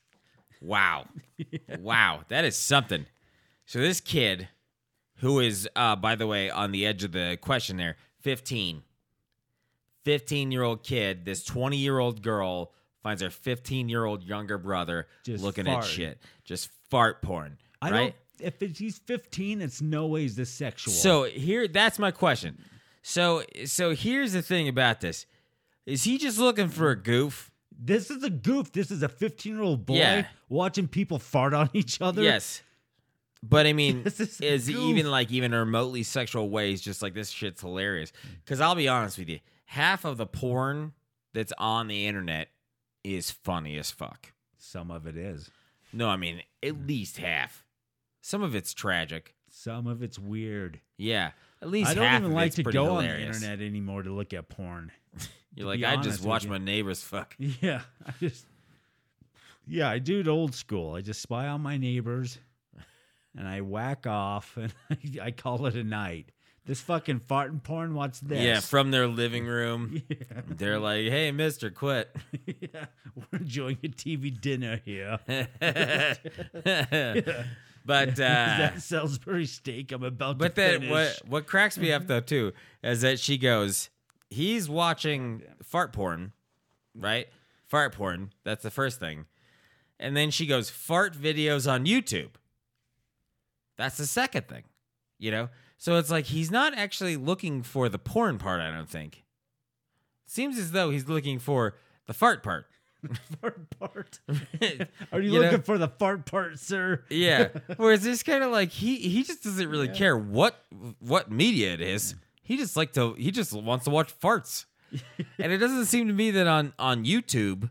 wow, wow, that is something. So this kid, who is, uh, by the way, on the edge of the question there, fifteen. 15 year old kid, this 20 year old girl finds her 15 year old younger brother Just looking at shit. Just fart porn. I right? don't. If he's 15, it's no ways this sexual. So here, that's my question. So, so here's the thing about this: is he just looking for a goof? this is a goof. This is a 15 year old boy Yeah. watching people fart on each other. Yes, but I mean, This is is goof. even like even remotely sexual ways just like this shit's hilarious? Because I'll be honest with you, half of the porn that's on the internet is funny as fuck. some of it is. No, I mean at least half. Some of it's tragic. Some of it's weird. Yeah, at least I don't half even of like it's to pretty go on the internet anymore to look at porn. You're like, I just watch my neighbors fuck. Yeah, I just yeah, I do it old school. I just spy on my neighbors, and I whack off, and I, call it a night. This fucking farting porn. What's this? Yeah, from their living room. They're like, "Hey, Mister, quit." yeah, we're enjoying a TV dinner here. but uh, that Salisbury steak I'm about to. but to then finish. what what cracks me up though too is that she goes, he's watching fart porn, right? Fart porn. That's the first thing, and then she goes fart videos on YouTube. That's the second thing, you know. So it's like he's not actually looking for the porn part. I don't think. Seems as though he's looking for the fart part. fart part. Are you, You know? looking for the fart part, sir? Yeah. Whereas it's kind of like he he just doesn't really care what what media it is. He just like to he just wants to watch farts. and it doesn't seem to me that on on YouTube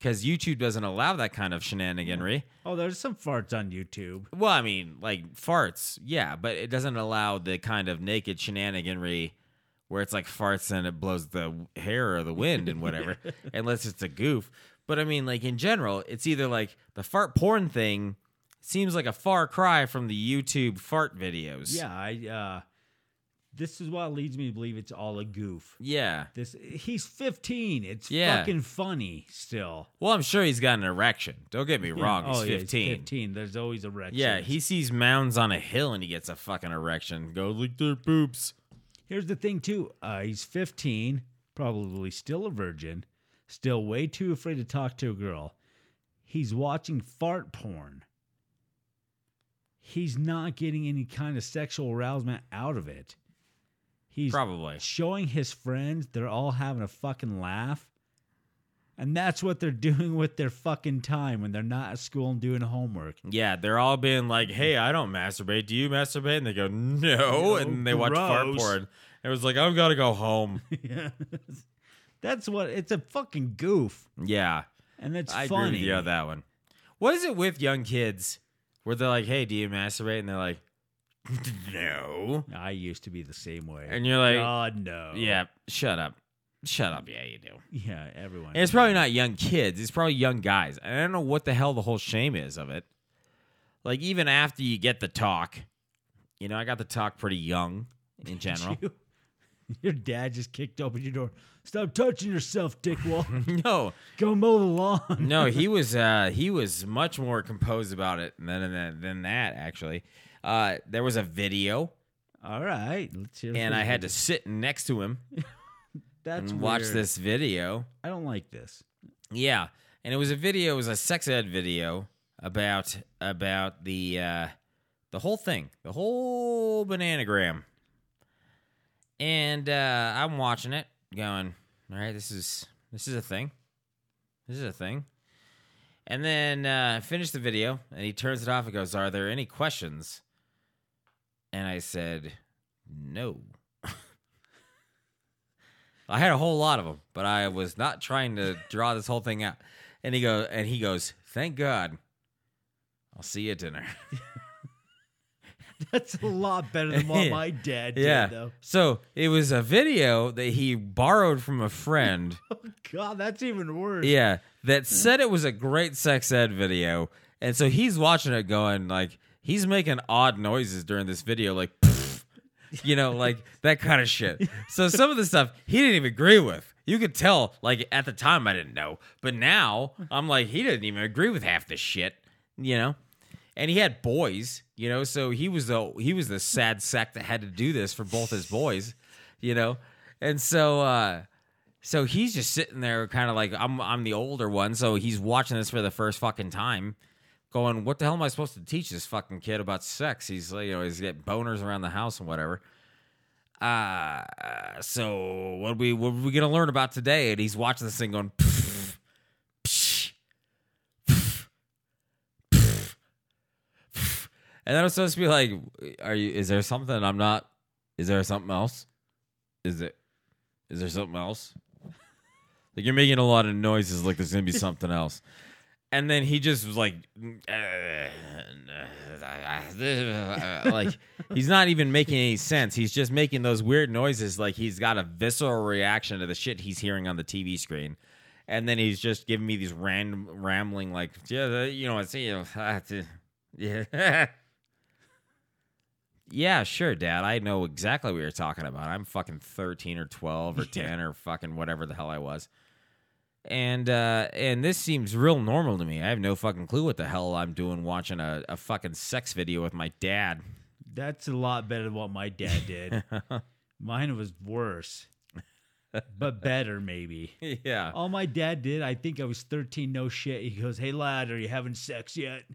because YouTube doesn't allow that kind of shenaniganry. Oh, there's some farts on YouTube. Well, I mean, like farts, yeah, but it doesn't allow the kind of naked shenaniganry where it's like farts and it blows the hair or the wind and whatever, unless it's a goof. But I mean, like in general, it's either like the fart porn thing seems like a far cry from the YouTube fart videos. Yeah, I. uh This is what leads me to believe it's all a goof. Yeah. This he's 15. It's Yeah. fucking funny still. Well, I'm sure he's got an erection. Don't get me wrong. oh, He's yeah, 15. 15. There's always erections. Yeah, he sees mounds on a hill and he gets a fucking erection. Go lick their boobs. Here's the thing too. Uh, he's 15, probably still a virgin, still way too afraid to talk to a girl. He's watching fart porn. He's not getting any kind of sexual arousement out of it. He's Probably. showing his friends they're all having a fucking laugh. And that's what they're doing with their fucking time when they're not at school and doing homework. Yeah, they're all being like, "Hey, I don't masturbate. Do you masturbate?" And they go, "No,", No, and they watch fart gross. porn. It was like, "I've got to go home." yeah. That's what it's a fucking goof. yeah, And it's I funny. agree with you on that one. What is it with young kids where they're like, "Hey, do you masturbate?" And they're like, "No," I used to be the same way. and you're like, God no. "Yeah, shut up, shut up." Yeah, you do. Yeah, everyone. And it's probably not young kids. It's probably young guys. And I don't know what the hell the whole shame is of it. Like even after you get the talk, you know, I got the talk pretty young in general. You- your dad just kicked open your door. Stop touching yourself, dickwad. no, Go mow the lawn. no, he was uh he was much more composed about it than than, than that actually. Uh there was a video All right, let's hear. and I had to sit next to him That's and watch weird. this video. I don't like this. Yeah, and it was a video. It was a sex ed video about about the uh, the whole thing, the whole bananagram. And uh, I'm watching it, going, "All right, this is this is a thing. This is a thing." And then uh, finish the video, and he turns it off and goes, "Are there any questions?" And I said, "No." I had a whole lot of them, but I was not trying to draw this whole thing out. And he goes, and he goes, "Thank God, I'll see you at dinner." That's a lot better than what my dad did, yeah. though. So it was a video that he borrowed from a friend. Oh, God, that's even worse. yeah, that said it was a great sex ed video, and so he's watching it, going like he's making odd noises during this video, like. You know, like that kind of shit. So some of the stuff he didn't even agree with. You could tell, like at the time I didn't know, but now I'm like he didn't even agree with half the shit. You know, and he had boys. You know, so he was the he was the sad sack that had to do this for both his boys. You know, and so uh so he's just sitting there, kind of like I'm I'm the older one, so he's watching this for the first fucking time going, what the hell am I supposed to teach this fucking kid about sex? He's like, you know, he's getting boners around the house and whatever. Uh, so what we what are we gonna learn about today? And he's watching this thing going, and then I'm supposed to be like, are you? Is there something I'm not? Is there something else? Is it? Is there something else? Like you're making a lot of noises, like there's gonna be something else and then he just was like uh, like he's not even making any sense. He's just making those weird noises like he's got a visceral reaction to the shit he's hearing on the tv screen. And then he's just giving me these random rambling like yeah you know you. Yeah yeah sure dad. I know exactly what you're talking about. I'm fucking 13 or 12 or 10 or fucking whatever the hell i was and uh and this seems real normal to me. I have no fucking clue what the hell I'm doing watching a, a fucking sex video with my dad. That's a lot better than what my dad did. Mine was worse, but better maybe. yeah. All my dad did, I think I was 13, no shit. He goes, Hey lad, are you having sex yet? I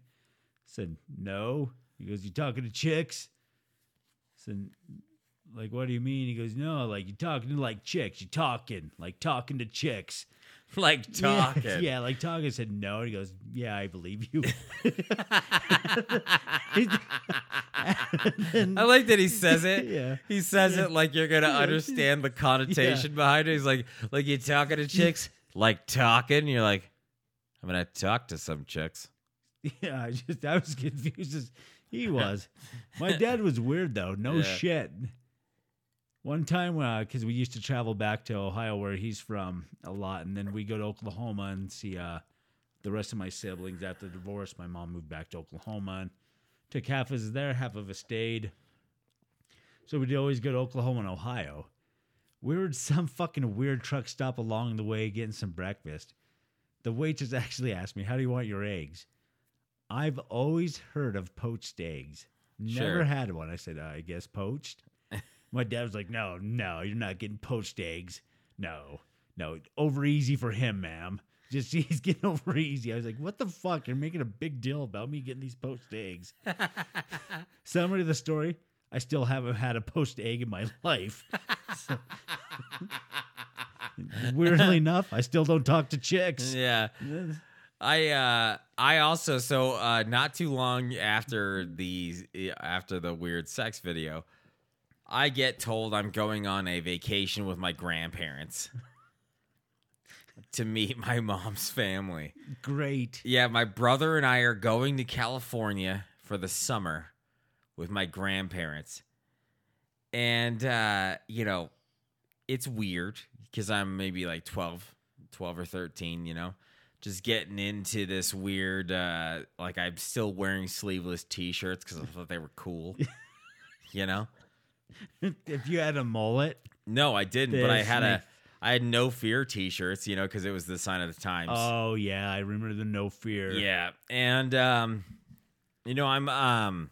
said, No. He goes, You talking to chicks? I said, Like, what do you mean? He goes, No, like you talking to like chicks. You talking, like talking to chicks. Like talking. Yeah, like talking. Said, No. And he goes, Yeah, I believe you. I like that he says it. Yeah. He says it like you're gonna understand the connotation behind it. He's like, like you talking to chicks, like talking. You're like, I'm gonna talk to some chicks. Yeah, I just I was confused as he was. My dad was weird though. No Yeah. shit. One time, because we used to travel back to Ohio, where he's from, a lot, and then we go to Oklahoma and see uh, the rest of my siblings after the divorce. My mom moved back to Oklahoma and took half of us there, half of us stayed. So we'd always go to Oklahoma and Ohio. We were at some fucking weird truck stop along the way getting some breakfast. The waitress actually asked me, "How do you want your eggs?" I've always heard of poached eggs. Never Sure. had one. I said, I guess poached. My dad was like, No, no, you're not getting poached eggs. No, no, over easy for him, ma'am. Just he's getting over easy. I was like, What the fuck? You're making a big deal about me getting these poached eggs. Summary of the story I still haven't had a poached egg in my life. So- Weirdly enough, I still don't talk to chicks. Yeah. I uh I also so uh not too long after the after the weird sex video, I get told I'm going on a vacation with my grandparents to meet my mom's family. Great. Yeah, my brother and I are going to California for the summer with my grandparents. And uh, you know, it's weird because I'm maybe like 12, 12 or 13, you know. Just getting into this weird uh like I'm still wearing sleeveless t-shirts cuz I thought they were cool. you know? If you had a mullet, No, I didn't, but I had a I had no fear t-shirts, you know, cuz it was the sign of the times. oh yeah, I remember the no fear. Yeah, and um, you know, I'm um,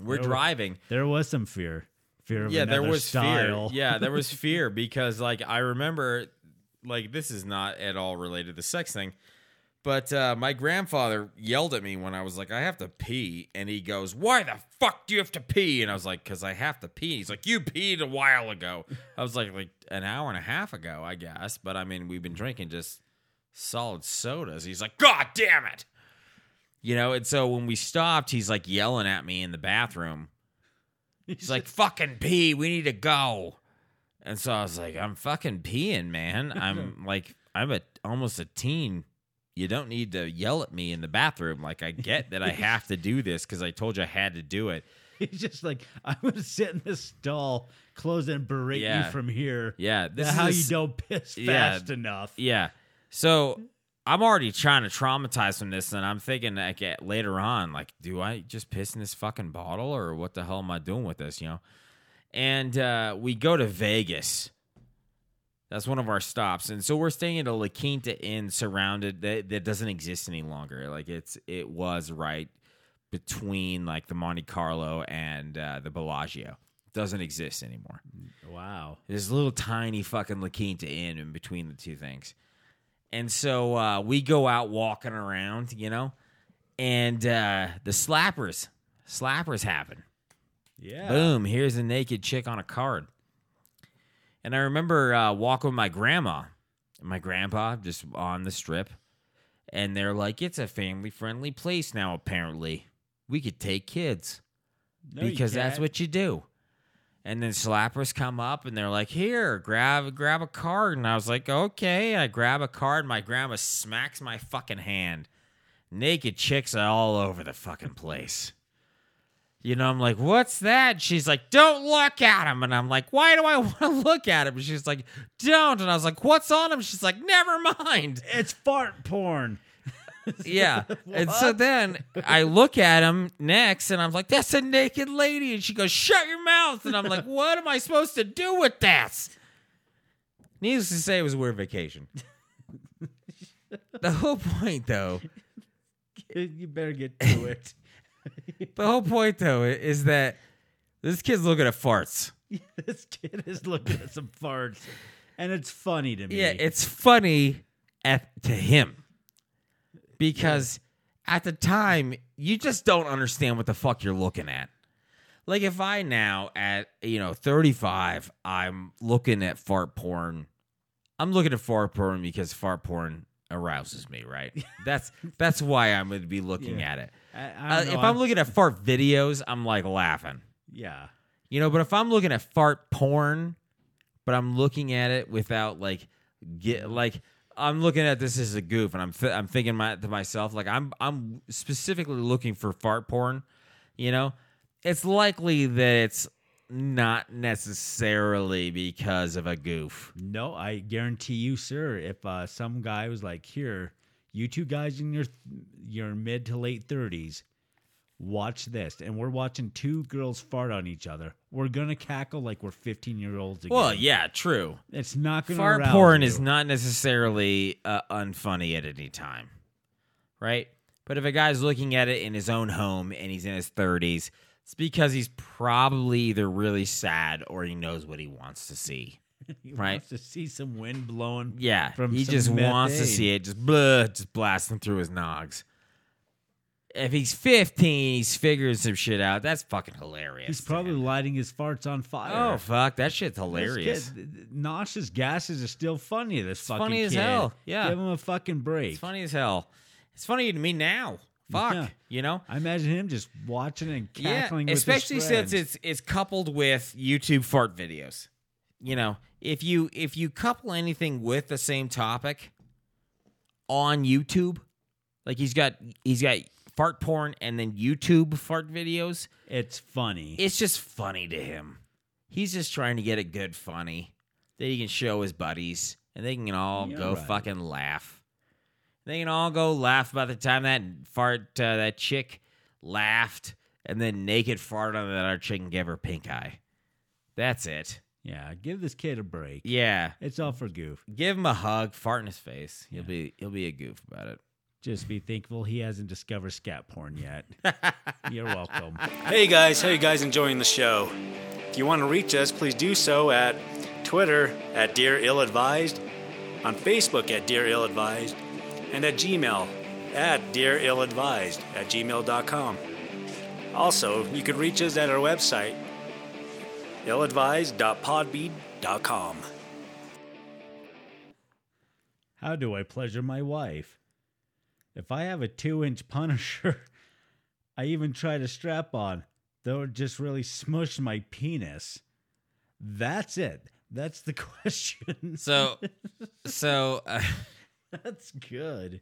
we're There- driving. There was some fear. Fear of Yeah, there was style. fear. Yeah, there was fear because like I remember, like this is not at all related to the sex thing, but uh, my grandfather yelled at me when I was like, I have to pee, and he goes, Why the fuck do you have to pee? And I was like, Because I have to pee. He's like, You peed a while ago. I was like, like an hour and a half ago, I guess. But I mean, we've been drinking just solid sodas. He's like, God damn it. You know, and so when we stopped, he's like yelling at me in the bathroom. He's like, fucking pee, we need to go. And so I was like, I'm fucking peeing, man. I'm like, I'm a almost a teen. You don't need to yell at me in the bathroom. Like, I get that I have to do this because I told you I had to do it. He's just like, I'm gonna sit in this stall, close and berate Yeah. you from here. Yeah, this That's how is you don't piss Yeah. fast enough. Yeah. So I'm already trying to traumatize from this, and I'm thinking like at- later on, like, do I just piss in this fucking bottle, or what the hell am I doing with this? You know. And uh, we go to Vegas. That's one of our stops, and so we're staying at a La Quinta Inn, surrounded that that doesn't exist any longer. Like it's it was right between like the Monte Carlo and uh, the Bellagio. Doesn't exist anymore. Wow. There's a little tiny fucking La Quinta Inn in between the two things. And so uh, we go out walking around, you know, and uh, the slappers, slappers happen. Yeah. Boom, here's a naked chick on a card. And I remember uh, walking with my grandma and my grandpa just on the strip. And they're like, it's a family friendly place now, apparently. We could take kids No, because that's what you do. And then slappers come up and they're like, "Here, grab grab a card." And I was like, "Okay." I grab a card. My grandma smacks my fucking hand. Naked chicks are all over the fucking place. You know, I'm like, "What's that?" She's like, "Don't look at him." And I'm like, "Why do I want to look at him?" And she's like, "Don't." And I was like, "What's on him?" She's like, "Never mind." It's fart porn. Yeah. and so then I look at him next and I'm like, that's a naked lady. And she goes, shut your mouth. And I'm like, what am I supposed to do with that? Needless to say, it was a weird vacation. the whole point, though, you better get to it. the whole point, though, is that this kid's looking at farts. this kid is looking at some farts, and it's funny to me. Yeah, it's funny at, to him because at the time you just don't understand what the fuck you're looking at. Like if I now at you know 35, I'm looking at fart porn. I'm looking at fart porn because fart porn arouses me, right? That's that's why I'm going to be looking Yeah. at it. I, I Uh, if know, I'm looking at fart videos, I'm like laughing. yeah, You know, but if I'm looking at fart porn, but I'm looking at it without like get like I'm looking at this as a goof, and I'm th- I'm thinking my, to myself like I'm I'm specifically looking for fart porn. You know, it's likely that it's not necessarily because of a goof. no, I guarantee you, sir. If uh, some guy was like, "Here, you two guys in your your mid to late thirties, watch this," and we're watching two girls fart on each other, we're gonna cackle like we're fifteen year olds again. Well, yeah, true. it's not gonna Fart porn you. is not necessarily uh, unfunny at any time, right? But if a guy's looking at it in his own home and he's in his 30s, it's because he's probably either really sad or he knows what he wants to see. He right. wants to see some wind blowing. Yeah, From he just wants to see it just blah, just blasting through his nogs. if he's 15, he's figuring some shit out. That's fucking hilarious. He's probably man. lighting his farts on fire. Oh fuck, that shit's hilarious. kid- nauseous gases are still funny this fucking funny as kid. hell, yeah. Give him a fucking break. It's funny as hell. It's funny to me now. Fuck, Yeah. you know. I imagine him just watching and cackling yeah, especially since it's it's coupled with YouTube fart videos. You know, if you if you couple anything with the same topic on YouTube, like he's got he's got fart porn and then YouTube fart videos, it's funny. it's just funny to him. He's just trying to get a good funny that he can show his buddies and they can all go right. fucking laugh. They can all go laugh by the time that fart uh, that chick laughed and then naked farted on that other chick and gave her pink eye. That's it. Yeah, give this kid a break. Yeah. It's all for goof. Give him a hug, fart in his face. He'll be he'll be a goof about it. Just be thankful he hasn't discovered scat porn yet. You're welcome. Hey guys, how you guys enjoying the show? If you want to reach us, please do so at Twitter at Dear Ill Advised, on Facebook at Dear Ill Advised, and at Gmail at Dear Ill Advised at gmail.com. Also, you can reach us at our website, illadvised.podbean.com. How do I pleasure my wife? If I have a two inch punisher, I even try to strap on, though it just really smushed my penis. That's it. That's the question. So so uh, That's good.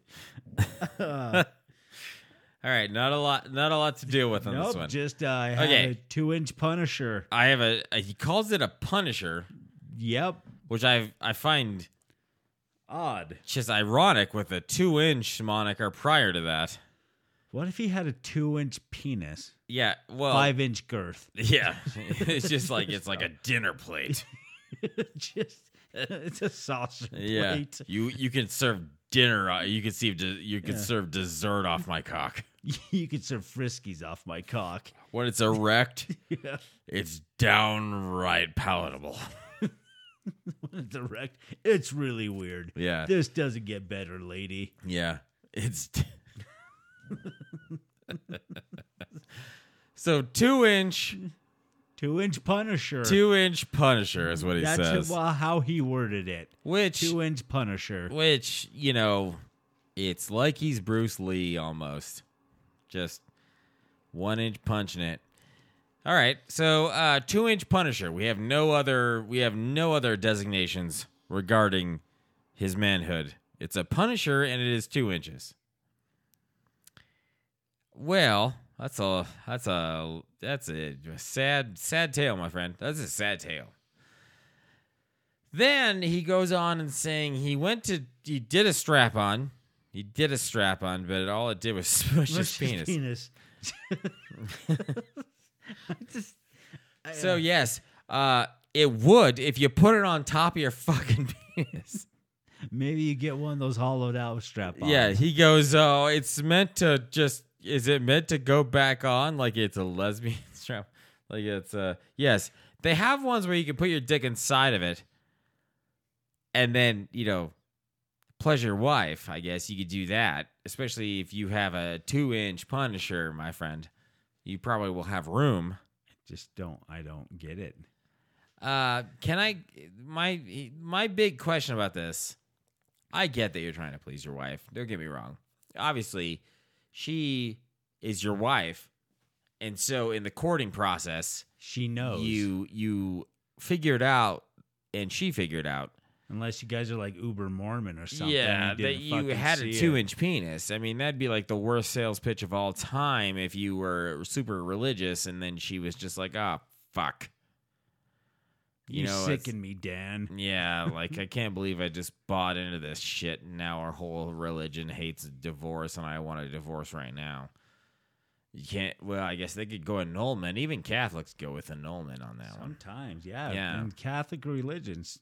All right, not a lot not a lot to deal with on this one. just uh, I have Okay. a two inch punisher. I have a, a he calls it a punisher, Yep. which I I find Odd. just ironic with a two inch moniker prior to that. What if he had a two inch penis? Yeah, well, Five inch girth. yeah, it's just like it's like a dinner plate. just it's a saucer Yeah, plate. you you can serve dinner. uh, You can see you can serve dessert off my cock You can serve friskies off my cock. when it's erect. Yeah. It's downright palatable. when It's erect, it's really weird. Yeah. This doesn't get better, lady. Yeah, it's so two inch Two inch punisher. two inch Punisher is what he That's says. well, how he worded it. Which Two inch punisher. which you know, it's like he's Bruce Lee almost, just one inch punching it. All right, so uh, two inch Punisher. We have no other. We have no other designations regarding his manhood. It's a Punisher, and it is two inches. Well, that's a that's a that's a sad sad tale, my friend. That's a sad tale. Then he goes on and saying he went to he did a strap on. He did a strap on, but all it did was smush his penis. penis. Just, I, So uh, yes, uh, it would if you put it on top of your fucking penis. maybe you get one of those hollowed out strap ons. Yeah, he goes, "Oh, it's meant to just is it meant to go back on like it's a lesbian strap? Like it's uh yes, they have ones where you can put your dick inside of it and then, you know, pleasure wife, I guess you could do that, especially if you have a 2-inch Punisher, my friend. You probably will have room. Just don't. I don't get it. Uh, can I? My my big question about this. I get that you're trying to please your wife. Don't get me wrong. Obviously, she is your wife, and so in the courting process, She knows. you you figured out, and she figured out. Unless you guys are like Uber Mormon or something. yeah, that you had a two inch penis. I mean, that'd be like the worst sales pitch of all time if you were super religious, and then she was just like, "Ah, fuck." You, know, it's- sicken me, Dan. Yeah, like I can't believe I just bought into this shit and now our whole religion hates divorce and I want a divorce right now. You can't well, I guess they could go annulment. Even Catholics go with annulment on that one. Sometimes, yeah. Yeah. In Catholic religions,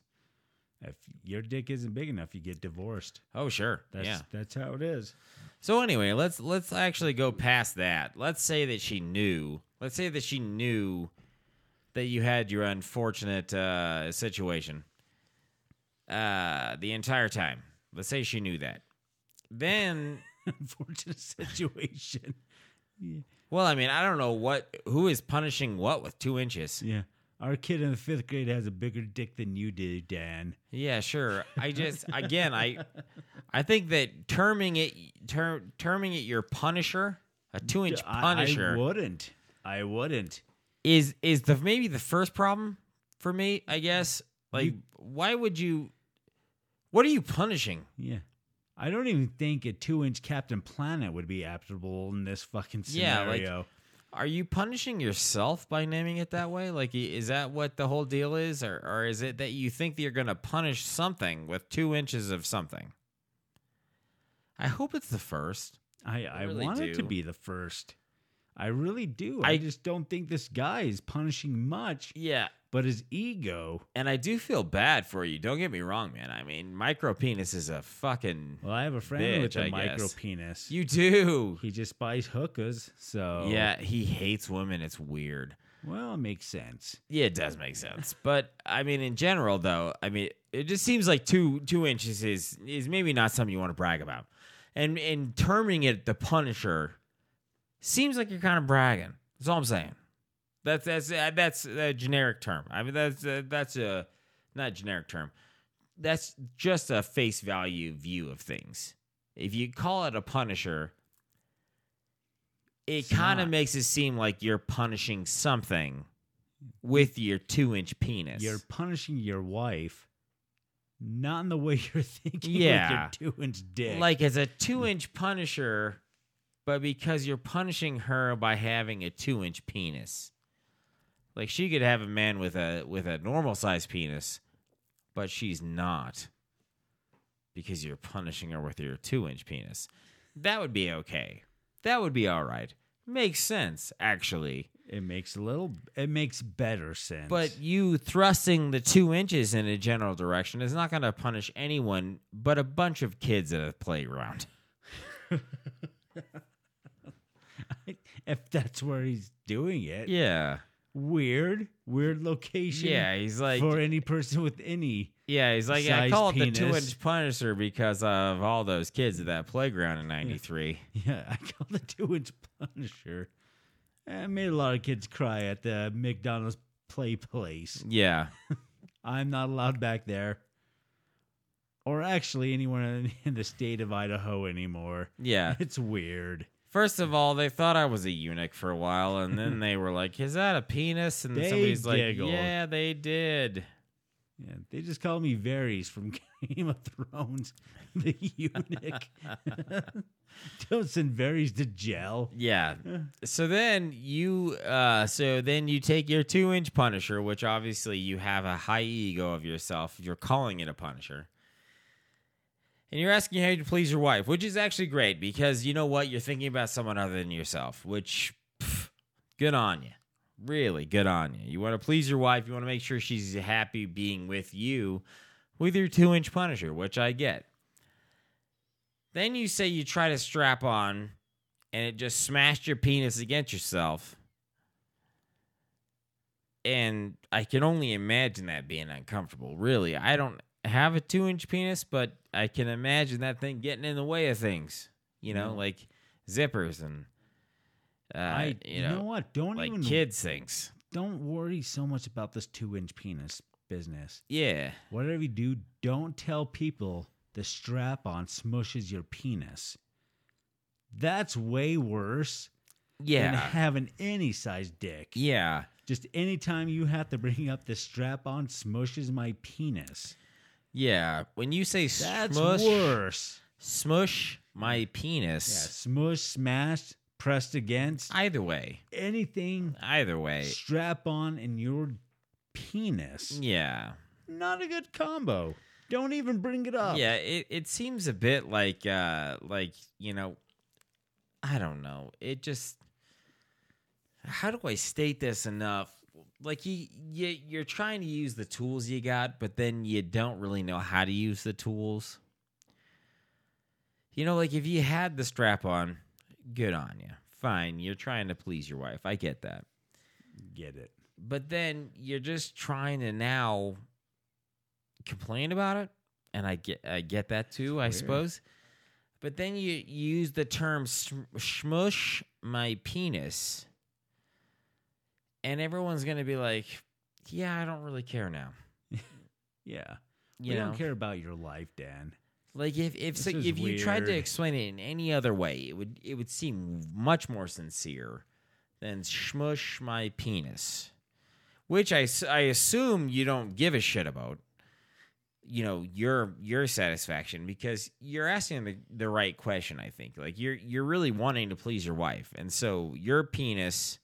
if your dick isn't big enough, you get divorced. Oh sure. That's yeah. that's how it is. So anyway, let's let's actually go past that. Let's say that she knew. Let's say that she knew that you had your unfortunate uh, situation uh, the entire time. Let's say she knew that. Then unfortunate situation. Well, I mean, I don't know what who is punishing what with two inches. Yeah. Our kid in the fifth grade has a bigger dick than you did, Dan. Yeah, sure. I just again, I I think that terming it term, terming it your punisher, a two inch punisher, I wouldn't. I wouldn't. is is the maybe the first problem for me. I guess like why would you? What are you punishing? Yeah. I don't even think a two inch Captain Planet would be applicable in this fucking Yeah, like- scenario. Are you punishing yourself by naming it that way? Like, is that what the whole deal is, or or is it that you think that you're going to punish something with two inches of something? I hope it's the first. I, I, really want it to be the first. I really do. I, I- just don't think this guy is punishing much, Yeah, but his ego. and I do feel bad for you. Don't get me wrong, man. I mean, micro penis is a fucking. Well, I have a friend with Bitch, a I micro guess. penis. You do. he just buys hookahs, so Yeah, he hates women. It's weird. Well, it makes sense. Yeah, it does make sense. But I mean, in general, though, I mean, it just seems like two two inches is is maybe not something you want to brag about, and and terming it the Punisher seems like you're kind of bragging. That's all I'm saying. That's that's uh, that's a generic term. I mean, that's uh, that's a not generic term. That's just a face value view of things. If you call it a Punisher. It kind of makes it seem like you're punishing something with your two inch penis. You're punishing your wife, not in the way you're thinking Yeah. with your two inch dick. like as a two inch punisher, but because you're punishing her by having a two inch penis. Like she could have a man with a with a normal sized penis, but she's not. Because you're punishing her with your two inch penis. That would be okay. That would be all right. Makes sense, actually. it makes a little. It makes better sense. But you thrusting the two inches in a general direction is not going to punish anyone but a bunch of kids at a playground. if that's where he's doing it, Yeah. weird, weird location. Yeah, he's like, for any person with any. yeah, he's like, I size call it the two inch punisher because of all those kids at that playground in '93. Yeah, I call the two inch Punisher. Eh, I made a lot of kids cry at the McDonald's play place. Yeah, I'm not allowed back there. Or actually anywhere in, in the state of Idaho anymore. yeah. It's weird. First of all, they thought I was a eunuch for a while, and then they were like, "Is that a penis?" And They somebody's like, "Yeah, they did." Yeah, they just call me Varys from Game of Thrones, the eunuch. Don't send Varys to jail. Yeah. So then you uh so then you take your 2-inch punisher, which obviously you have a high ego of yourself. You're calling it a punisher. And you're asking how to please your wife, which is actually great because you know what? You're thinking about someone other than yourself, which pff, good on you. Really good on you. You want to please your wife, you want to make sure she's happy being with you with your 2-inch punisher, which I get. Then you say you try to strap on and it just smashed your penis against yourself. And I can only imagine that being uncomfortable. Really, I don't have a two inch penis, but I can imagine that thing getting in the way of things. You know, like zippers and uh, I, you know, what? Don't like even kids things. don't worry so much about this two inch penis business. Yeah, Whatever you do, don't tell people the strap on smushes your penis. That's way worse Yeah. than having any size dick. yeah. Just anytime you have to bring up the strap on smushes my penis. Yeah, when you say That's smush, worse. smush my Yeah, penis, smush, smashed, pressed against either way, anything either way, strap on in your penis. yeah. Not a good combo. Don't even bring it up. Yeah, it, it seems a bit like uh like, you know, I don't know. It just how do I state this enough? Like you, you you're trying to use the tools you got, but then you don't really know how to use the tools. You know, like if you had the strap on, good on you. Fine, you're trying to please your wife. I get that. Get it. But then you're just trying to now complain about it, and I get I get that too, I suppose. But then you use the term sm- smush my penis, and everyone's gonna be like, "Yeah, I don't really care now." Yeah. You we know, don't care about your life, Dan. like if if so, if you tried to explain it in any other way, it would it would seem much more sincere than smush my penis, which I I assume you don't give a shit about. You know your your satisfaction because you're asking the the right question. I think like you're you're really wanting to please your wife, and so your penis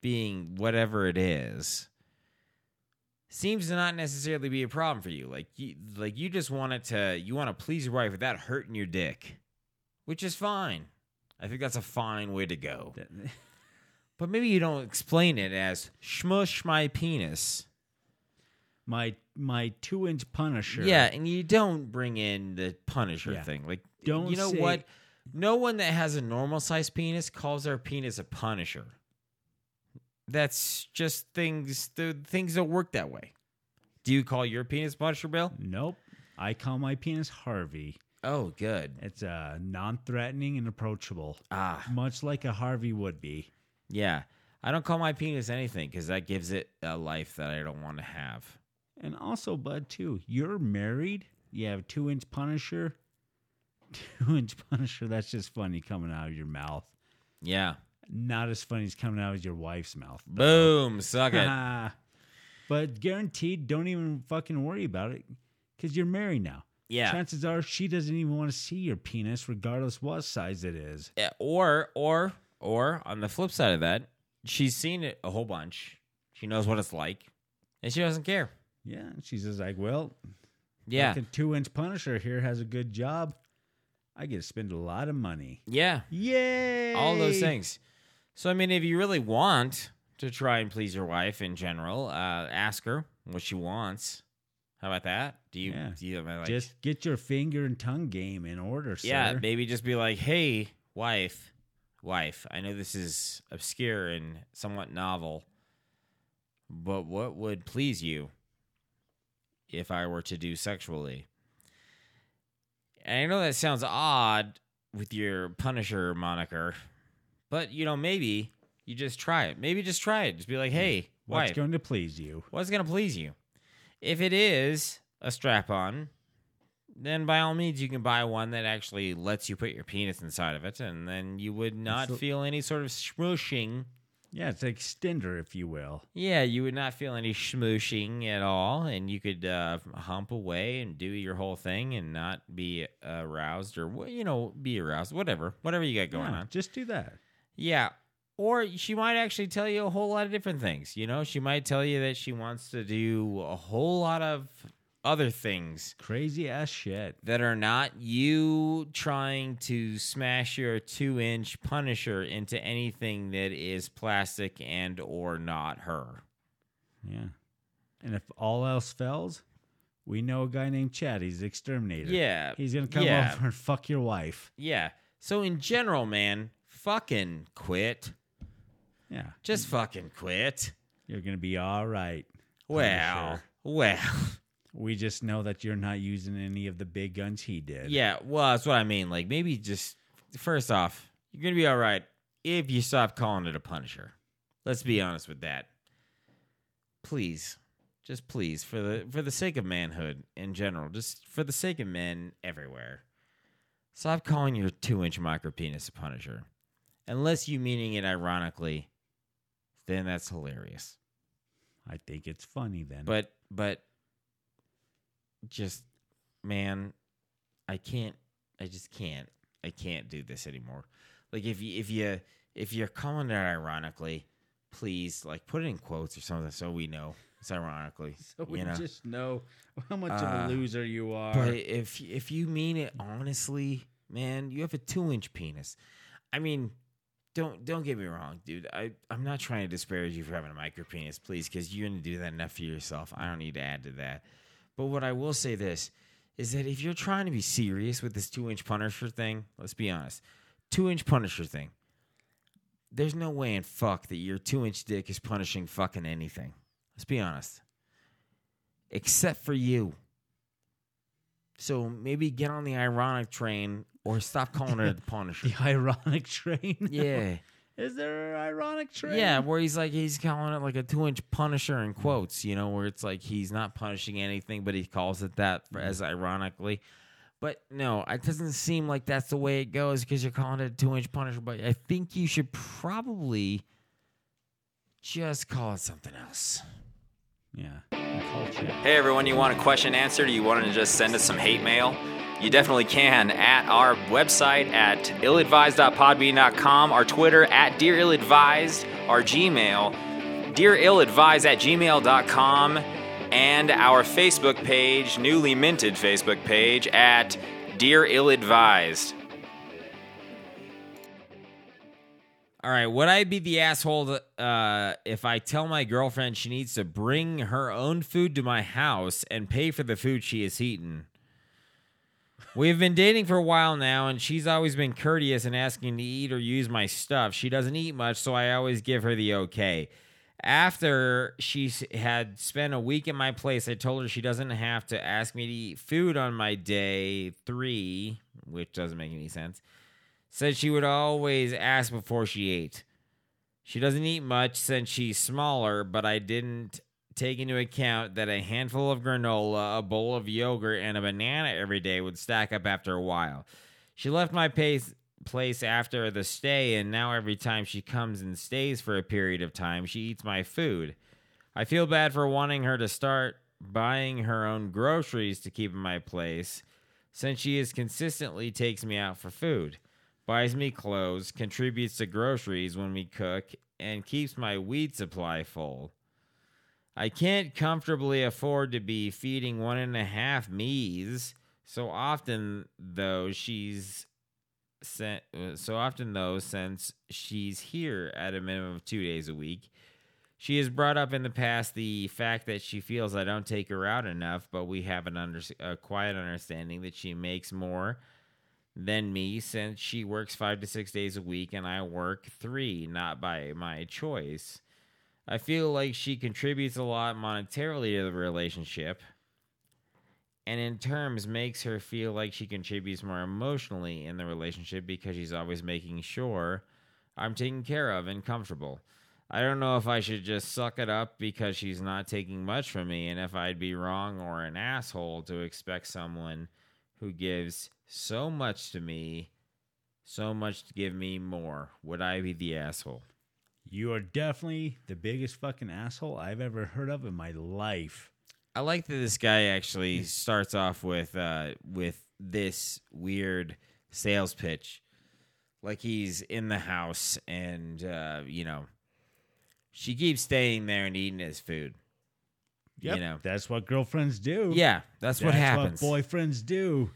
being whatever it is seems to not necessarily be a problem for you. Like you, like you just want it to you want to please your wife without hurting your dick, which is fine. I think that's a fine way to go. But maybe you don't explain it as smush my penis. My my two inch Punisher. Yeah, and you don't bring in the Punisher Yeah. thing. Like, Don't you know say- what? No one that has a normal sized penis calls their penis a Punisher. That's just things. The things don't work that way. Do you call your penis Punisher, Bill? Nope. I call my penis Harvey. Oh, good. It's uh, non-threatening and approachable, Ah, much like a Harvey would be. yeah. I don't call my penis anything because that gives it a life that I don't want to have. And also, Bud, too, you're married. You have a two inch Punisher. Two inch Punisher. That's just funny coming out of your mouth. Yeah. Not as funny as coming out of your wife's mouth. Boom. Suck it. but guaranteed, don't even fucking worry about it because you're married now. Yeah. Chances are she doesn't even want to see your penis, regardless what size it is. Yeah, or or or on the flip side of that, she's seen it a whole bunch. She knows what it's like, and she doesn't care. Yeah, she's just like, well, Yeah, two inch Punisher here has a good job. I get to spend a lot of money. yeah, Yay! all those things. So I mean, if you really want to try and please your wife in general, uh, ask her what she wants. How about that? Do you? Yeah. Do you like, Just get your finger and tongue game in order, sir. yeah, maybe just be like, hey, wife, wife. I know this is obscure and somewhat novel, but what would please you if I were to do sexually? And I know that sounds odd with your Punisher moniker, but you know, maybe you just try it. Maybe just try it. Just be like, hey, What's wife, going to please you? what's going to please you? If it is a strap on, then by all means you can buy one that actually lets you put your penis inside of it, and then you would not So- feel any sort of smooshing. Yeah, it's an extender, if you will. Yeah, you would not feel any smooshing at all, and you could uh, hump away and do your whole thing and not be aroused or wh- you know be aroused, whatever, whatever you got going Yeah, on. Just do that. Yeah. Or she might actually tell you a whole lot of different things. You know, she might tell you that she wants to do a whole lot of other things Crazy ass shit. that are not you trying to smash your two inch punisher into anything that is plastic and or not her. Yeah. And if all else fails, we know a guy named Chad. He's the exterminator. Yeah. He's going to come Yeah. over and fuck your wife. Yeah. So in general, man, fucking quit. Yeah. Just fucking quit. You're going to be all right. Well, Punisher. well. We just know that you're not using any of the big guns he did. Yeah, well, that's what I mean. Like maybe just first off, you're gonna be all right if you stop calling it a Punisher. Let's be honest with that. Please, just please, for the for the sake of manhood in general, just for the sake of men everywhere, stop calling your two inch micro penis a Punisher. Unless you meaning it ironically, then that's hilarious. I think it's funny then. But but just man, I can't I just can't I can't do this anymore. Like if you if you if you're calling it ironically, please like put it in quotes or something so we know it's ironically. so we you know? just know how much of Uh, a loser you are. But if if you mean it honestly, man, you have a two inch penis. I mean, don't don't get me wrong, dude. I I'm not trying to disparage you for having a micro penis, please, because you're gonna do that enough for yourself. I don't need to add to that. But what I will say this is that if you're trying to be serious with this two inch Punisher thing, let's be honest, two inch Punisher thing. There's no way in fuck that your two inch dick is punishing fucking anything. Let's be honest. Except for you. So maybe get on the ironic train or stop calling her the Punisher. The ironic train. Yeah. Is there an ironic train? Yeah, where he's like he's calling it like a two inch punisher in quotes, you know, where it's like he's not punishing anything, but he calls it that for, as ironically. But no, it doesn't seem like that's the way it goes because you're calling it a two inch punisher. But I think you should probably just call it something else. Yeah. Hey everyone, you want a question answered? You want to just send us some hate mail? You definitely can at our website at illadvised.podbean.com, our Twitter at Dear Illadvised, our Gmail, dearilladvised at gmail.com, and our Facebook page, newly minted Facebook page at Dear All right, would I be the asshole uh, if I tell my girlfriend she needs to bring her own food to my house and pay for the food she has eaten? We've been dating for a while now, and she's always been courteous in asking to eat or use my stuff. She doesn't eat much, so I always give her the okay. After she had spent a week at my place, I told her she doesn't have to ask me to eat food on my day three, which doesn't make any sense. Said she would always ask before she ate. She doesn't eat much since she's smaller, but I didn't take into account that a handful of granola, a bowl of yogurt, and a banana every day would stack up after a while. She left my pace, place after the stay, and now every time she comes and stays for a period of time, she eats my food. I feel bad for wanting her to start buying her own groceries to keep in my place, since she is consistently takes me out for food, buys me clothes, contributes to groceries when we cook, and keeps my weed supply full. I can't comfortably afford to be feeding one and a half me's. So often, though, she's sent. uh, So often, though, since she's here at a minimum of two days a week, she has brought up in the past the fact that she feels I don't take her out enough, but we have an under, a quiet understanding that she makes more than me since she works five to six days a week and I work three, not by my choice. I feel like she contributes a lot monetarily to the relationship, and in terms makes her feel like she contributes more emotionally in the relationship because she's always making sure I'm taken care of and comfortable. I don't know if I should just suck it up because she's not taking much from me, and if I'd be wrong or an asshole to expect someone who gives so much to me, so much to give me more. Would I be the asshole? You are definitely the biggest fucking asshole I've ever heard of in my life. I like that this guy actually starts off with uh with this weird sales pitch. Like he's in the house and uh, you know, she keeps staying there and eating his food. Yep. You know. That's what girlfriends do. Yeah, that's, what happens. what boyfriends do.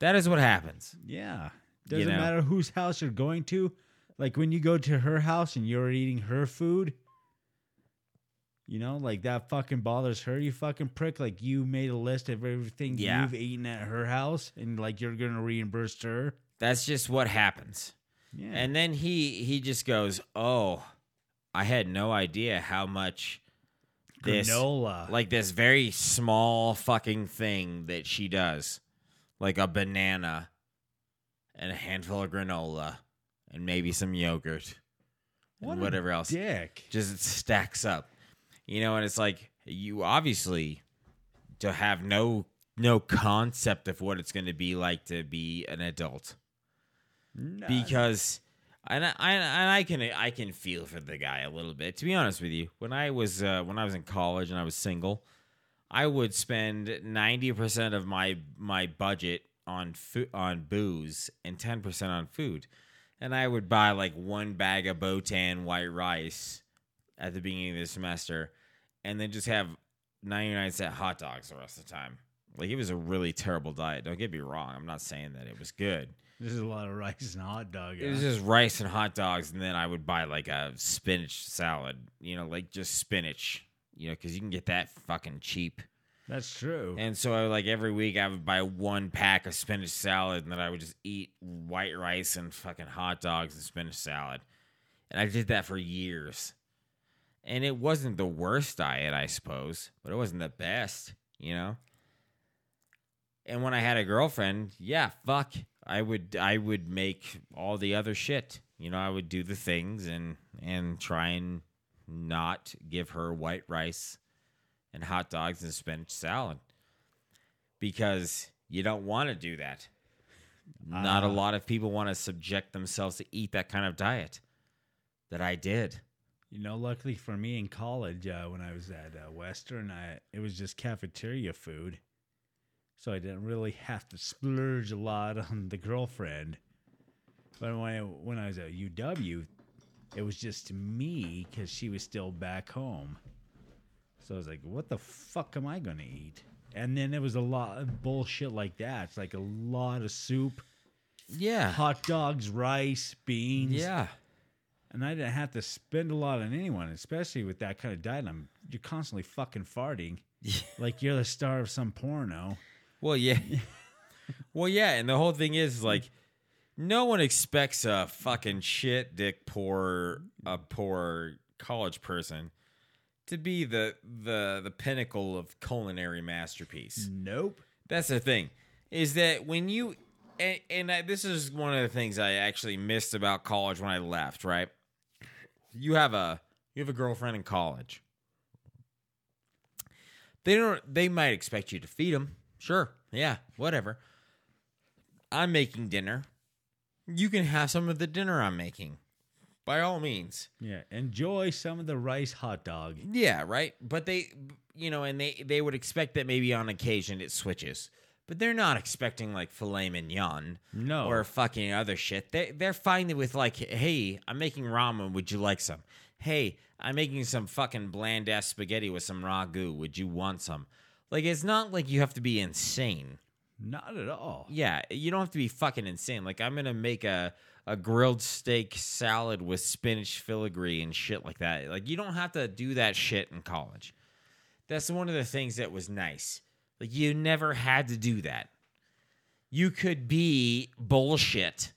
That is what happens. Yeah. You Doesn't know. matter whose house you're going to. Like when you go to her house and you're eating her food, you know, like that fucking bothers her, you fucking prick. Like you made a list of everything Yeah. you've eaten at her house and like you're gonna reimburse her. That's just what happens. Yeah. And then he he just goes, "Oh, I had no idea how much this granola. like this very small fucking thing that she does, like a banana and a handful of granola and maybe some yogurt and whatever else. dick. Just it stacks up, you know. And it's like you obviously to have no no concept of what it's going to be like to be an adult No. because and I, I and I can I can feel for the guy a little bit. To be honest with you, when I was uh, when I was in college and I was single, I would spend ninety percent of my my budget on food on booze and ten percent on food, and I would buy like one bag of Botan white rice at the beginning of the semester, and then just have ninety nine cent hot dogs the rest of the time. Like it was a really terrible diet. Don't get me wrong. I'm not saying that it was good. There's a lot of rice and hot dog. It was just rice and hot dogs, and then I would buy like a spinach salad. You know, like just spinach. You know, because you can get that fucking cheap. That's true. And so, I, like every week, I would buy one pack of spinach salad, and then I would just eat white rice and fucking hot dogs and spinach salad. And I did that for years. And it wasn't the worst diet, I suppose, but it wasn't the best. You know. And when I had a girlfriend, yeah, fuck, I would I would make all the other shit. You know, I would do the things and and try and not give her white rice and hot dogs and spinach salad because you don't want to do that. Not a lot of people want to subject themselves to eat that kind of diet that I did. You know, luckily for me in college, uh, when I was at uh, Western, I it was just cafeteria food, so I didn't really have to splurge a lot on the girlfriend. But when I, when I was at UW, it was just me because she was still back home. So I was like, "What the fuck am I gonna eat?" And then it was a lot of bullshit like that. It's like a lot of soup, Yeah. hot dogs, rice, beans. Yeah. And I didn't have to spend a lot on anyone, especially with that kind of diet. I'm you're constantly fucking farting, like you're the star of some porno. Well, yeah. well, yeah, and the whole thing is like no one expects a fucking shit dick poor a poor college person to be the the the pinnacle of culinary masterpiece. Nope. That's the thing is that when you and, and I, this is one of the things I actually missed about college when I left. Right, you have a you have a girlfriend in college. They don't. They might expect you to feed them. Sure, yeah, whatever. I'm making dinner. You can have some of the dinner I'm making, by all means. Yeah, enjoy some of the rice hot dog. Yeah, right. But they, you know, and they they would expect that maybe on occasion it switches, but they're not expecting like filet mignon, No. or fucking other shit. They they're fine with like, hey, I'm making ramen. Would you like some? Hey, I'm making some fucking bland ass spaghetti with some ragu. Would you want some? Like, it's not like you have to be insane. Not at all. Yeah, you don't have to be fucking insane. Like I'm gonna make a a grilled steak salad with spinach filigree and shit like that. Like you don't have to do that shit in college. That's one of the things that was nice. Like you never had to do that. You could be bullshit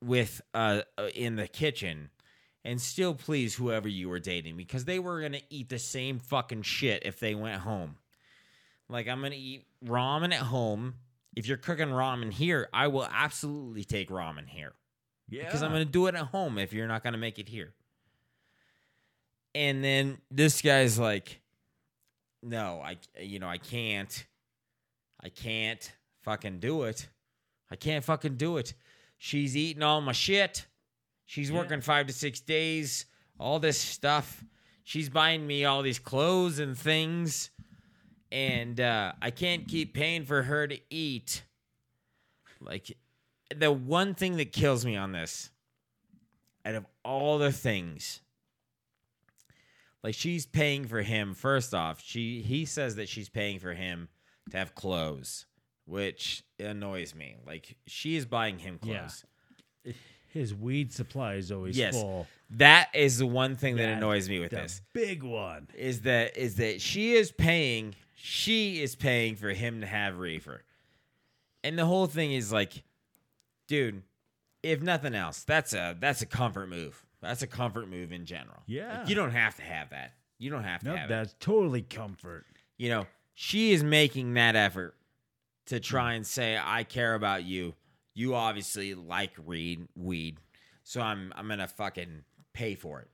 with uh uh, in the kitchen and still please whoever you were dating because they were gonna eat the same fucking shit if they went home. Like I'm gonna eat ramen at home. If you're cooking ramen here, I will absolutely take ramen here Yeah. because I'm gonna do it at home. If you're not gonna make it here, and then this guy's like, "No, I, you know, I can't, I can't fucking do it. I can't fucking do it. She's eating all my shit. She's working five to six days. All this stuff. She's buying me all these clothes and things." And uh, I can't keep paying for her to eat. Like, the one thing that kills me on this, out of all the things, like she's paying for him. First off, she he says that she's paying for him to have clothes, which annoys me. Like she is buying him Yeah. clothes. His weed supply is always Yes, full. that is the one thing that That's annoys me with the this. big one. is that is that she is paying she is paying for him to have reefer and the whole thing is like dude if nothing else that's a that's a comfort move. That's a comfort move in general. Yeah. Like, you don't have to have that. You don't have to have it. that's totally comfort. you know she is making that effort to try and say i care about you. You obviously like weed weed so i'm i'm gonna fucking pay for it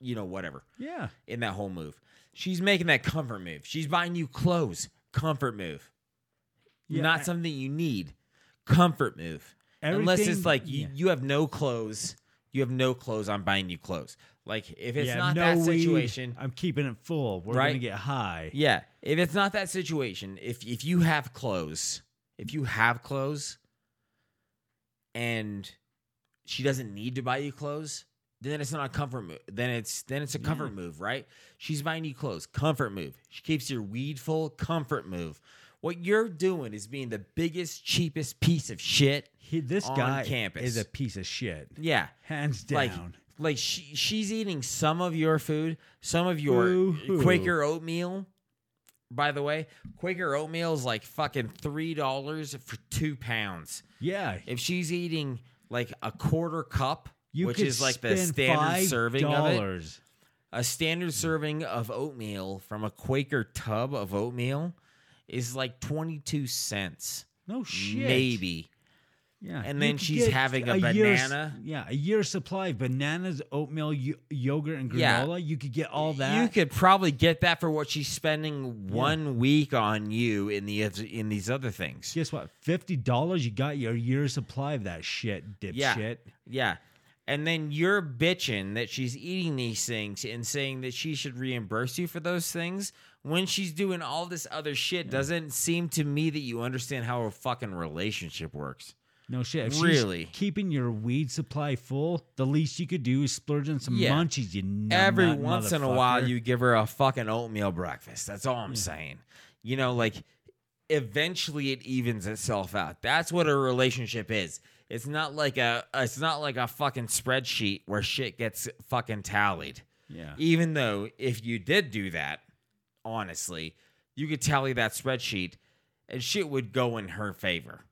you know whatever Yeah. in that whole move. She's making that comfort move. She's buying you clothes. Comfort move. Yeah, Not I- something you need. Comfort move. Unless it's like you, yeah. you have no clothes. You have no clothes. I'm buying you clothes. Like if it's Yeah, not no that weed, situation, I'm keeping it full. We're Right? gonna get high. yeah. If it's not that situation, if if you have clothes, if you have clothes, and she doesn't need to buy you clothes, then it's not a comfort move. Then it's then it's a mm. comfort move, right? She's buying you clothes, comfort move. She keeps your weed full, comfort move. What you're doing is being the biggest, cheapest piece of shit. He, this on guy campus. is a piece of shit. Yeah, Hands down. like like she she's eating some of your food, some of your Boo-hoo. Quaker oatmeal. By the way, Quaker oatmeal is like fucking three dollars for two pounds. yeah. If she's eating like a quarter cup, You which is like the standard serving of it, a standard serving of oatmeal from a Quaker tub of oatmeal is like twenty two cents, No shit. maybe. Yeah, And then she's having a year's- banana. yeah, a year's supply of bananas, oatmeal, yo- yogurt, and Yeah. granola. You could get all that. You could probably get that for what she's spending one week on you in the in these other things. Guess what? Fifty dollars, you got your year's supply of that shit, dipshit. Yeah. Yeah. And then you're bitching that she's eating these things and saying that she should reimburse you for those things when she's doing all this other shit. Doesn't seem to me that you understand how a fucking relationship works. No shit. If she's Really? keeping your weed supply full, the least you could do is splurge on some Yeah. munchies. You Every once in a while, you give her a fucking oatmeal breakfast. That's all I'm saying. You know, like eventually it evens itself out. That's what a relationship is. It's not like a it's not like a fucking spreadsheet where shit gets fucking tallied. Yeah. Even though if you did do that, honestly, you could tally that spreadsheet and shit would go in her favor.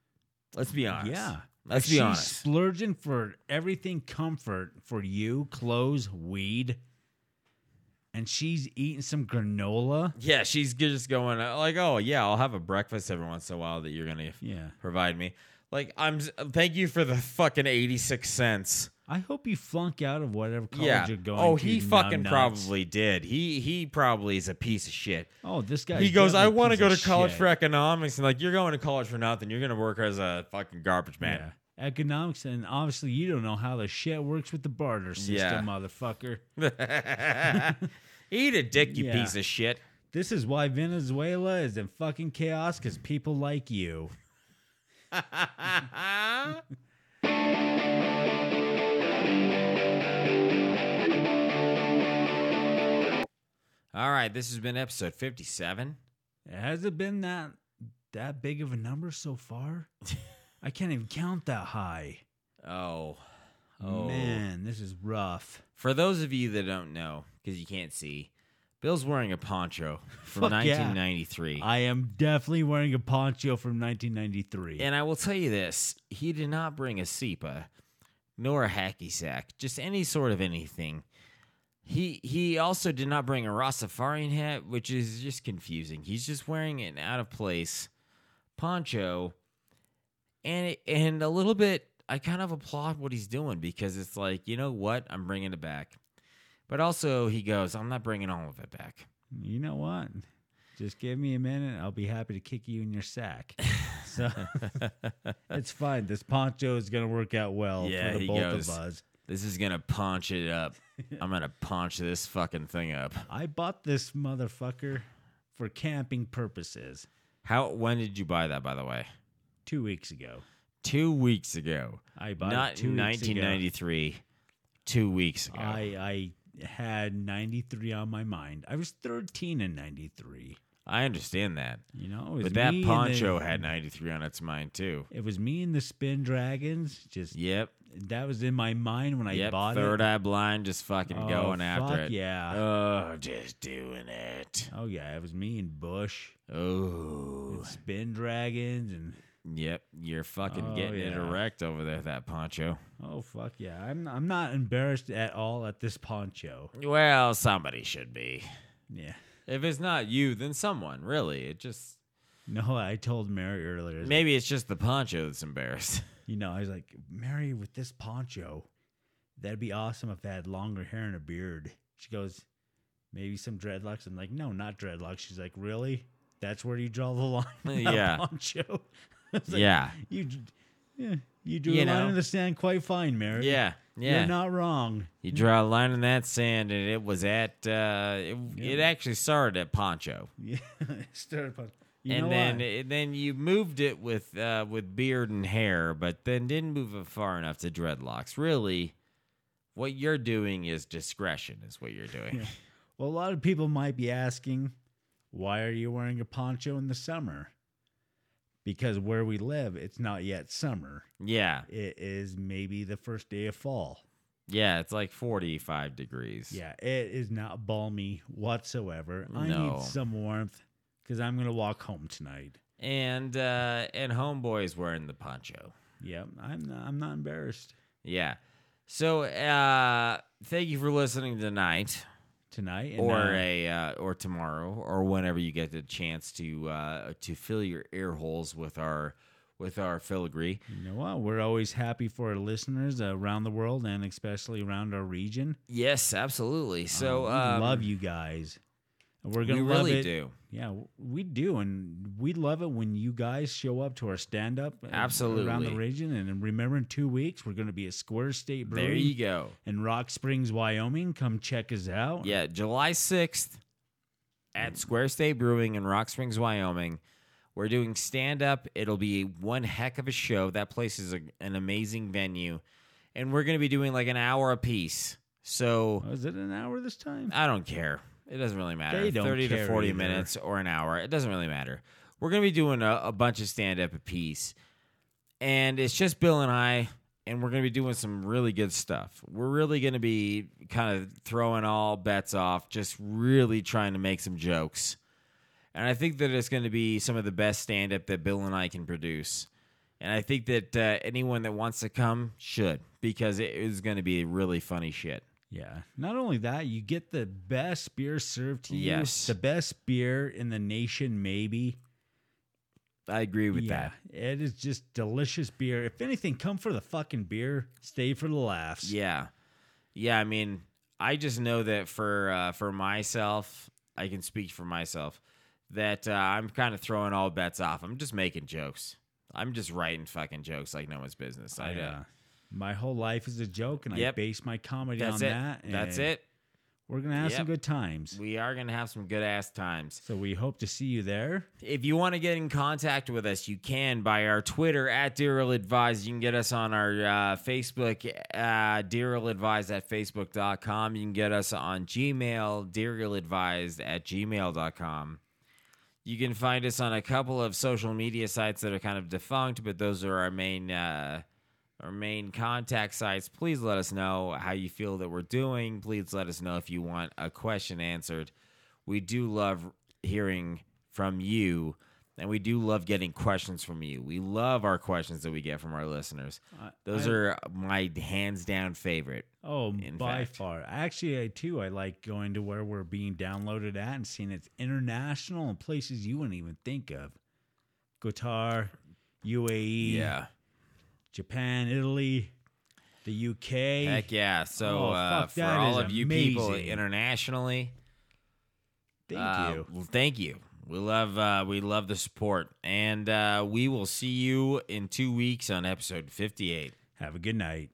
Let's be honest. Yeah. Let's be she's honest. Splurging for everything comfort for you, clothes, weed, and she's eating some granola. Yeah, she's just going uh, like, "Oh yeah, I'll have a breakfast every once in a while that you're gonna Yeah. provide me." Like, I'm. Thank you for the fucking eighty six cents. I hope you flunk out of whatever college Yeah. you're going Oh, to. Oh, he fucking numbnuts. probably did. He he probably is a piece of shit. Oh, this guy. he goes, "I want to go to college for economics," and like, you're going to college for nothing. You're gonna work as a fucking garbage man. Yeah. Economics, and obviously you don't know how the shit works with the barter system, Yeah. motherfucker. Eat a dick, you Yeah. piece of shit. This is why Venezuela is in fucking chaos because people like you. All right, this has been episode fifty seven. Has it been that that big of a number so far? I can't even count that high. Oh, oh Man, this is rough. For those of you that don't know, because you can't see, Bill's wearing a poncho from Fuck yeah. 1993. I am definitely wearing a poncho from 1993. and I will tell you this he did not bring a SEPA nor a hacky sack, just any sort of anything. He he also did not bring a Rastafarian hat, which is just confusing. He's just wearing an out of place poncho, and it, and a little bit. I kind of applaud what he's doing because it's like you know what I'm bringing it back, but also he goes I'm not bringing all of it back. you know what? Just give me a minute. I'll be happy to kick you in your sack. So it's fine. This poncho is going to work out well Yeah, for the both goes. of us. This is gonna punch it up. I'm gonna punch this fucking thing up. I bought this motherfucker for camping purposes How? When did you buy that? By the way, two weeks ago. two weeks ago. I bought Not it two weeks ago. 1993. Two weeks ago. I I had 93 on my mind. I was 13 in 93. I understand that, You know, it was but that poncho the- had 93 on its mind too. It was me and the Spin Doctors. Just Yep. that was in my mind when I yep. bought Third it. eye blind, just fucking Oh, going after fuck it. yeah. Oh, just doing it. Oh yeah, it was me and Bush, Oh. and Spin Doctors, and Yep. You're fucking Oh, getting it yeah. erect over there, that poncho. oh fuck yeah, I'm I'm not embarrassed at all at this poncho. Well, somebody should be. Yeah. If it's not you, then someone. Really, it just No, I told Mary earlier. Maybe it's just the poncho that's embarrassed. You know, I was like, Mary, with this poncho, that'd be awesome if I had longer hair and a beard. She goes, maybe some dreadlocks. I'm like, no, not dreadlocks. She's like, really? That's where you draw the line? Yeah. Poncho. Like, yeah, You, yeah, you drew You a line in the sand quite fine, Mary. yeah, yeah. You're not wrong. you draw a line in that sand, and it was at. Uh, it, it actually started at poncho, Yeah. Started pon- you and then it, then you moved it with uh, with beard and hair, but then didn't move it far enough to dreadlocks. Really, what you're doing is discretion. Is what you're doing. Well, a lot of people might be asking, why are you wearing a poncho in the summer? Because where we live, it's not yet summer. Yeah, It is maybe the first day of fall. yeah. It's like 45 degrees. Yeah, it is not balmy whatsoever. I No. need some warmth because I'm going to walk home tonight. and uh, and homeboy's wearing the poncho. Yep, I'm not, I'm not embarrassed Yeah. So uh thank you for listening tonight tonight. And, or uh, a uh, or tomorrow or whenever you get the chance to uh to fill your ear holes with our with our filigree. You know what? We're always happy for our listeners around the world and especially around our region. Yes, absolutely. So Uh, we um, love you guys. And We're gonna love really it. do. Yeah, we do, and we love it when you guys show up to our stand up absolutely uh, around the region. And remember, in two weeks we're going to be at Square State Brewing There you go. in Rock Springs, Wyoming. Come check us out. Yeah, July 6th at Square State Brewing in Rock Springs, Wyoming. We're doing stand up. It'll be one heck of a show. That place is a, an amazing venue. And we're going to be doing like an hour apiece. So oh, Was it an hour this time? I don't care. It doesn't really matter. They don't 30 to 40 either. minutes or an hour. It doesn't really matter. We're going to be doing a, a bunch of stand up apiece. And it's just Bill and I, and we're going to be doing some really good stuff. We're really going to be kind of throwing all bets off, just really trying to make some jokes. And I think that it's going to be some of the best stand up that Bill and I can produce. And I think that uh, anyone that wants to come should, because it is going to be really funny shit. Yeah. Not only that, you get the best beer served to you. Yes. The best beer in the nation, maybe. I agree with yeah. that. It is just delicious beer. If anything, come for the fucking beer. Stay for the laughs. Yeah, yeah. I mean, I just know that for uh, for myself, I can speak for myself that uh, I'm kind of throwing all bets off. I'm just making jokes. I'm just writing fucking jokes like no one's business. I, uh, uh, my whole life is a joke, and I base my comedy that's on it. that. That's and it. We're gonna have some Yep. good times. We are gonna have some good ass times. So we hope to see you there. If you want to get in contact with us, you can by our Twitter at Dear Illadvised. You can get us on our uh, Facebook, uh, Dear Illadvised at Facebook.com. You can get us on Gmail, Dear Illadvised at gmail.com. You can find us on a couple of social media sites that are kind of defunct, but those are our main uh, our main contact sites. Please let us know how you feel that we're doing. Please let us know if you want a question answered. We do love hearing from you, and we do love getting questions from you. We love our questions that we get from our listeners. Those I- are my hands down favorite. Oh, In by fact. far. Actually, I too. I like going to where we're being downloaded at and seeing it's international and places you wouldn't even think of. Qatar, UAE, Yeah. Japan, Italy, the UK. Heck yeah. So Oh, uh, for all of you people internationally, Thank uh, you. well, thank you. We love uh, we love the support, and uh, we will see you in two weeks on episode fifty eight. Have a good night.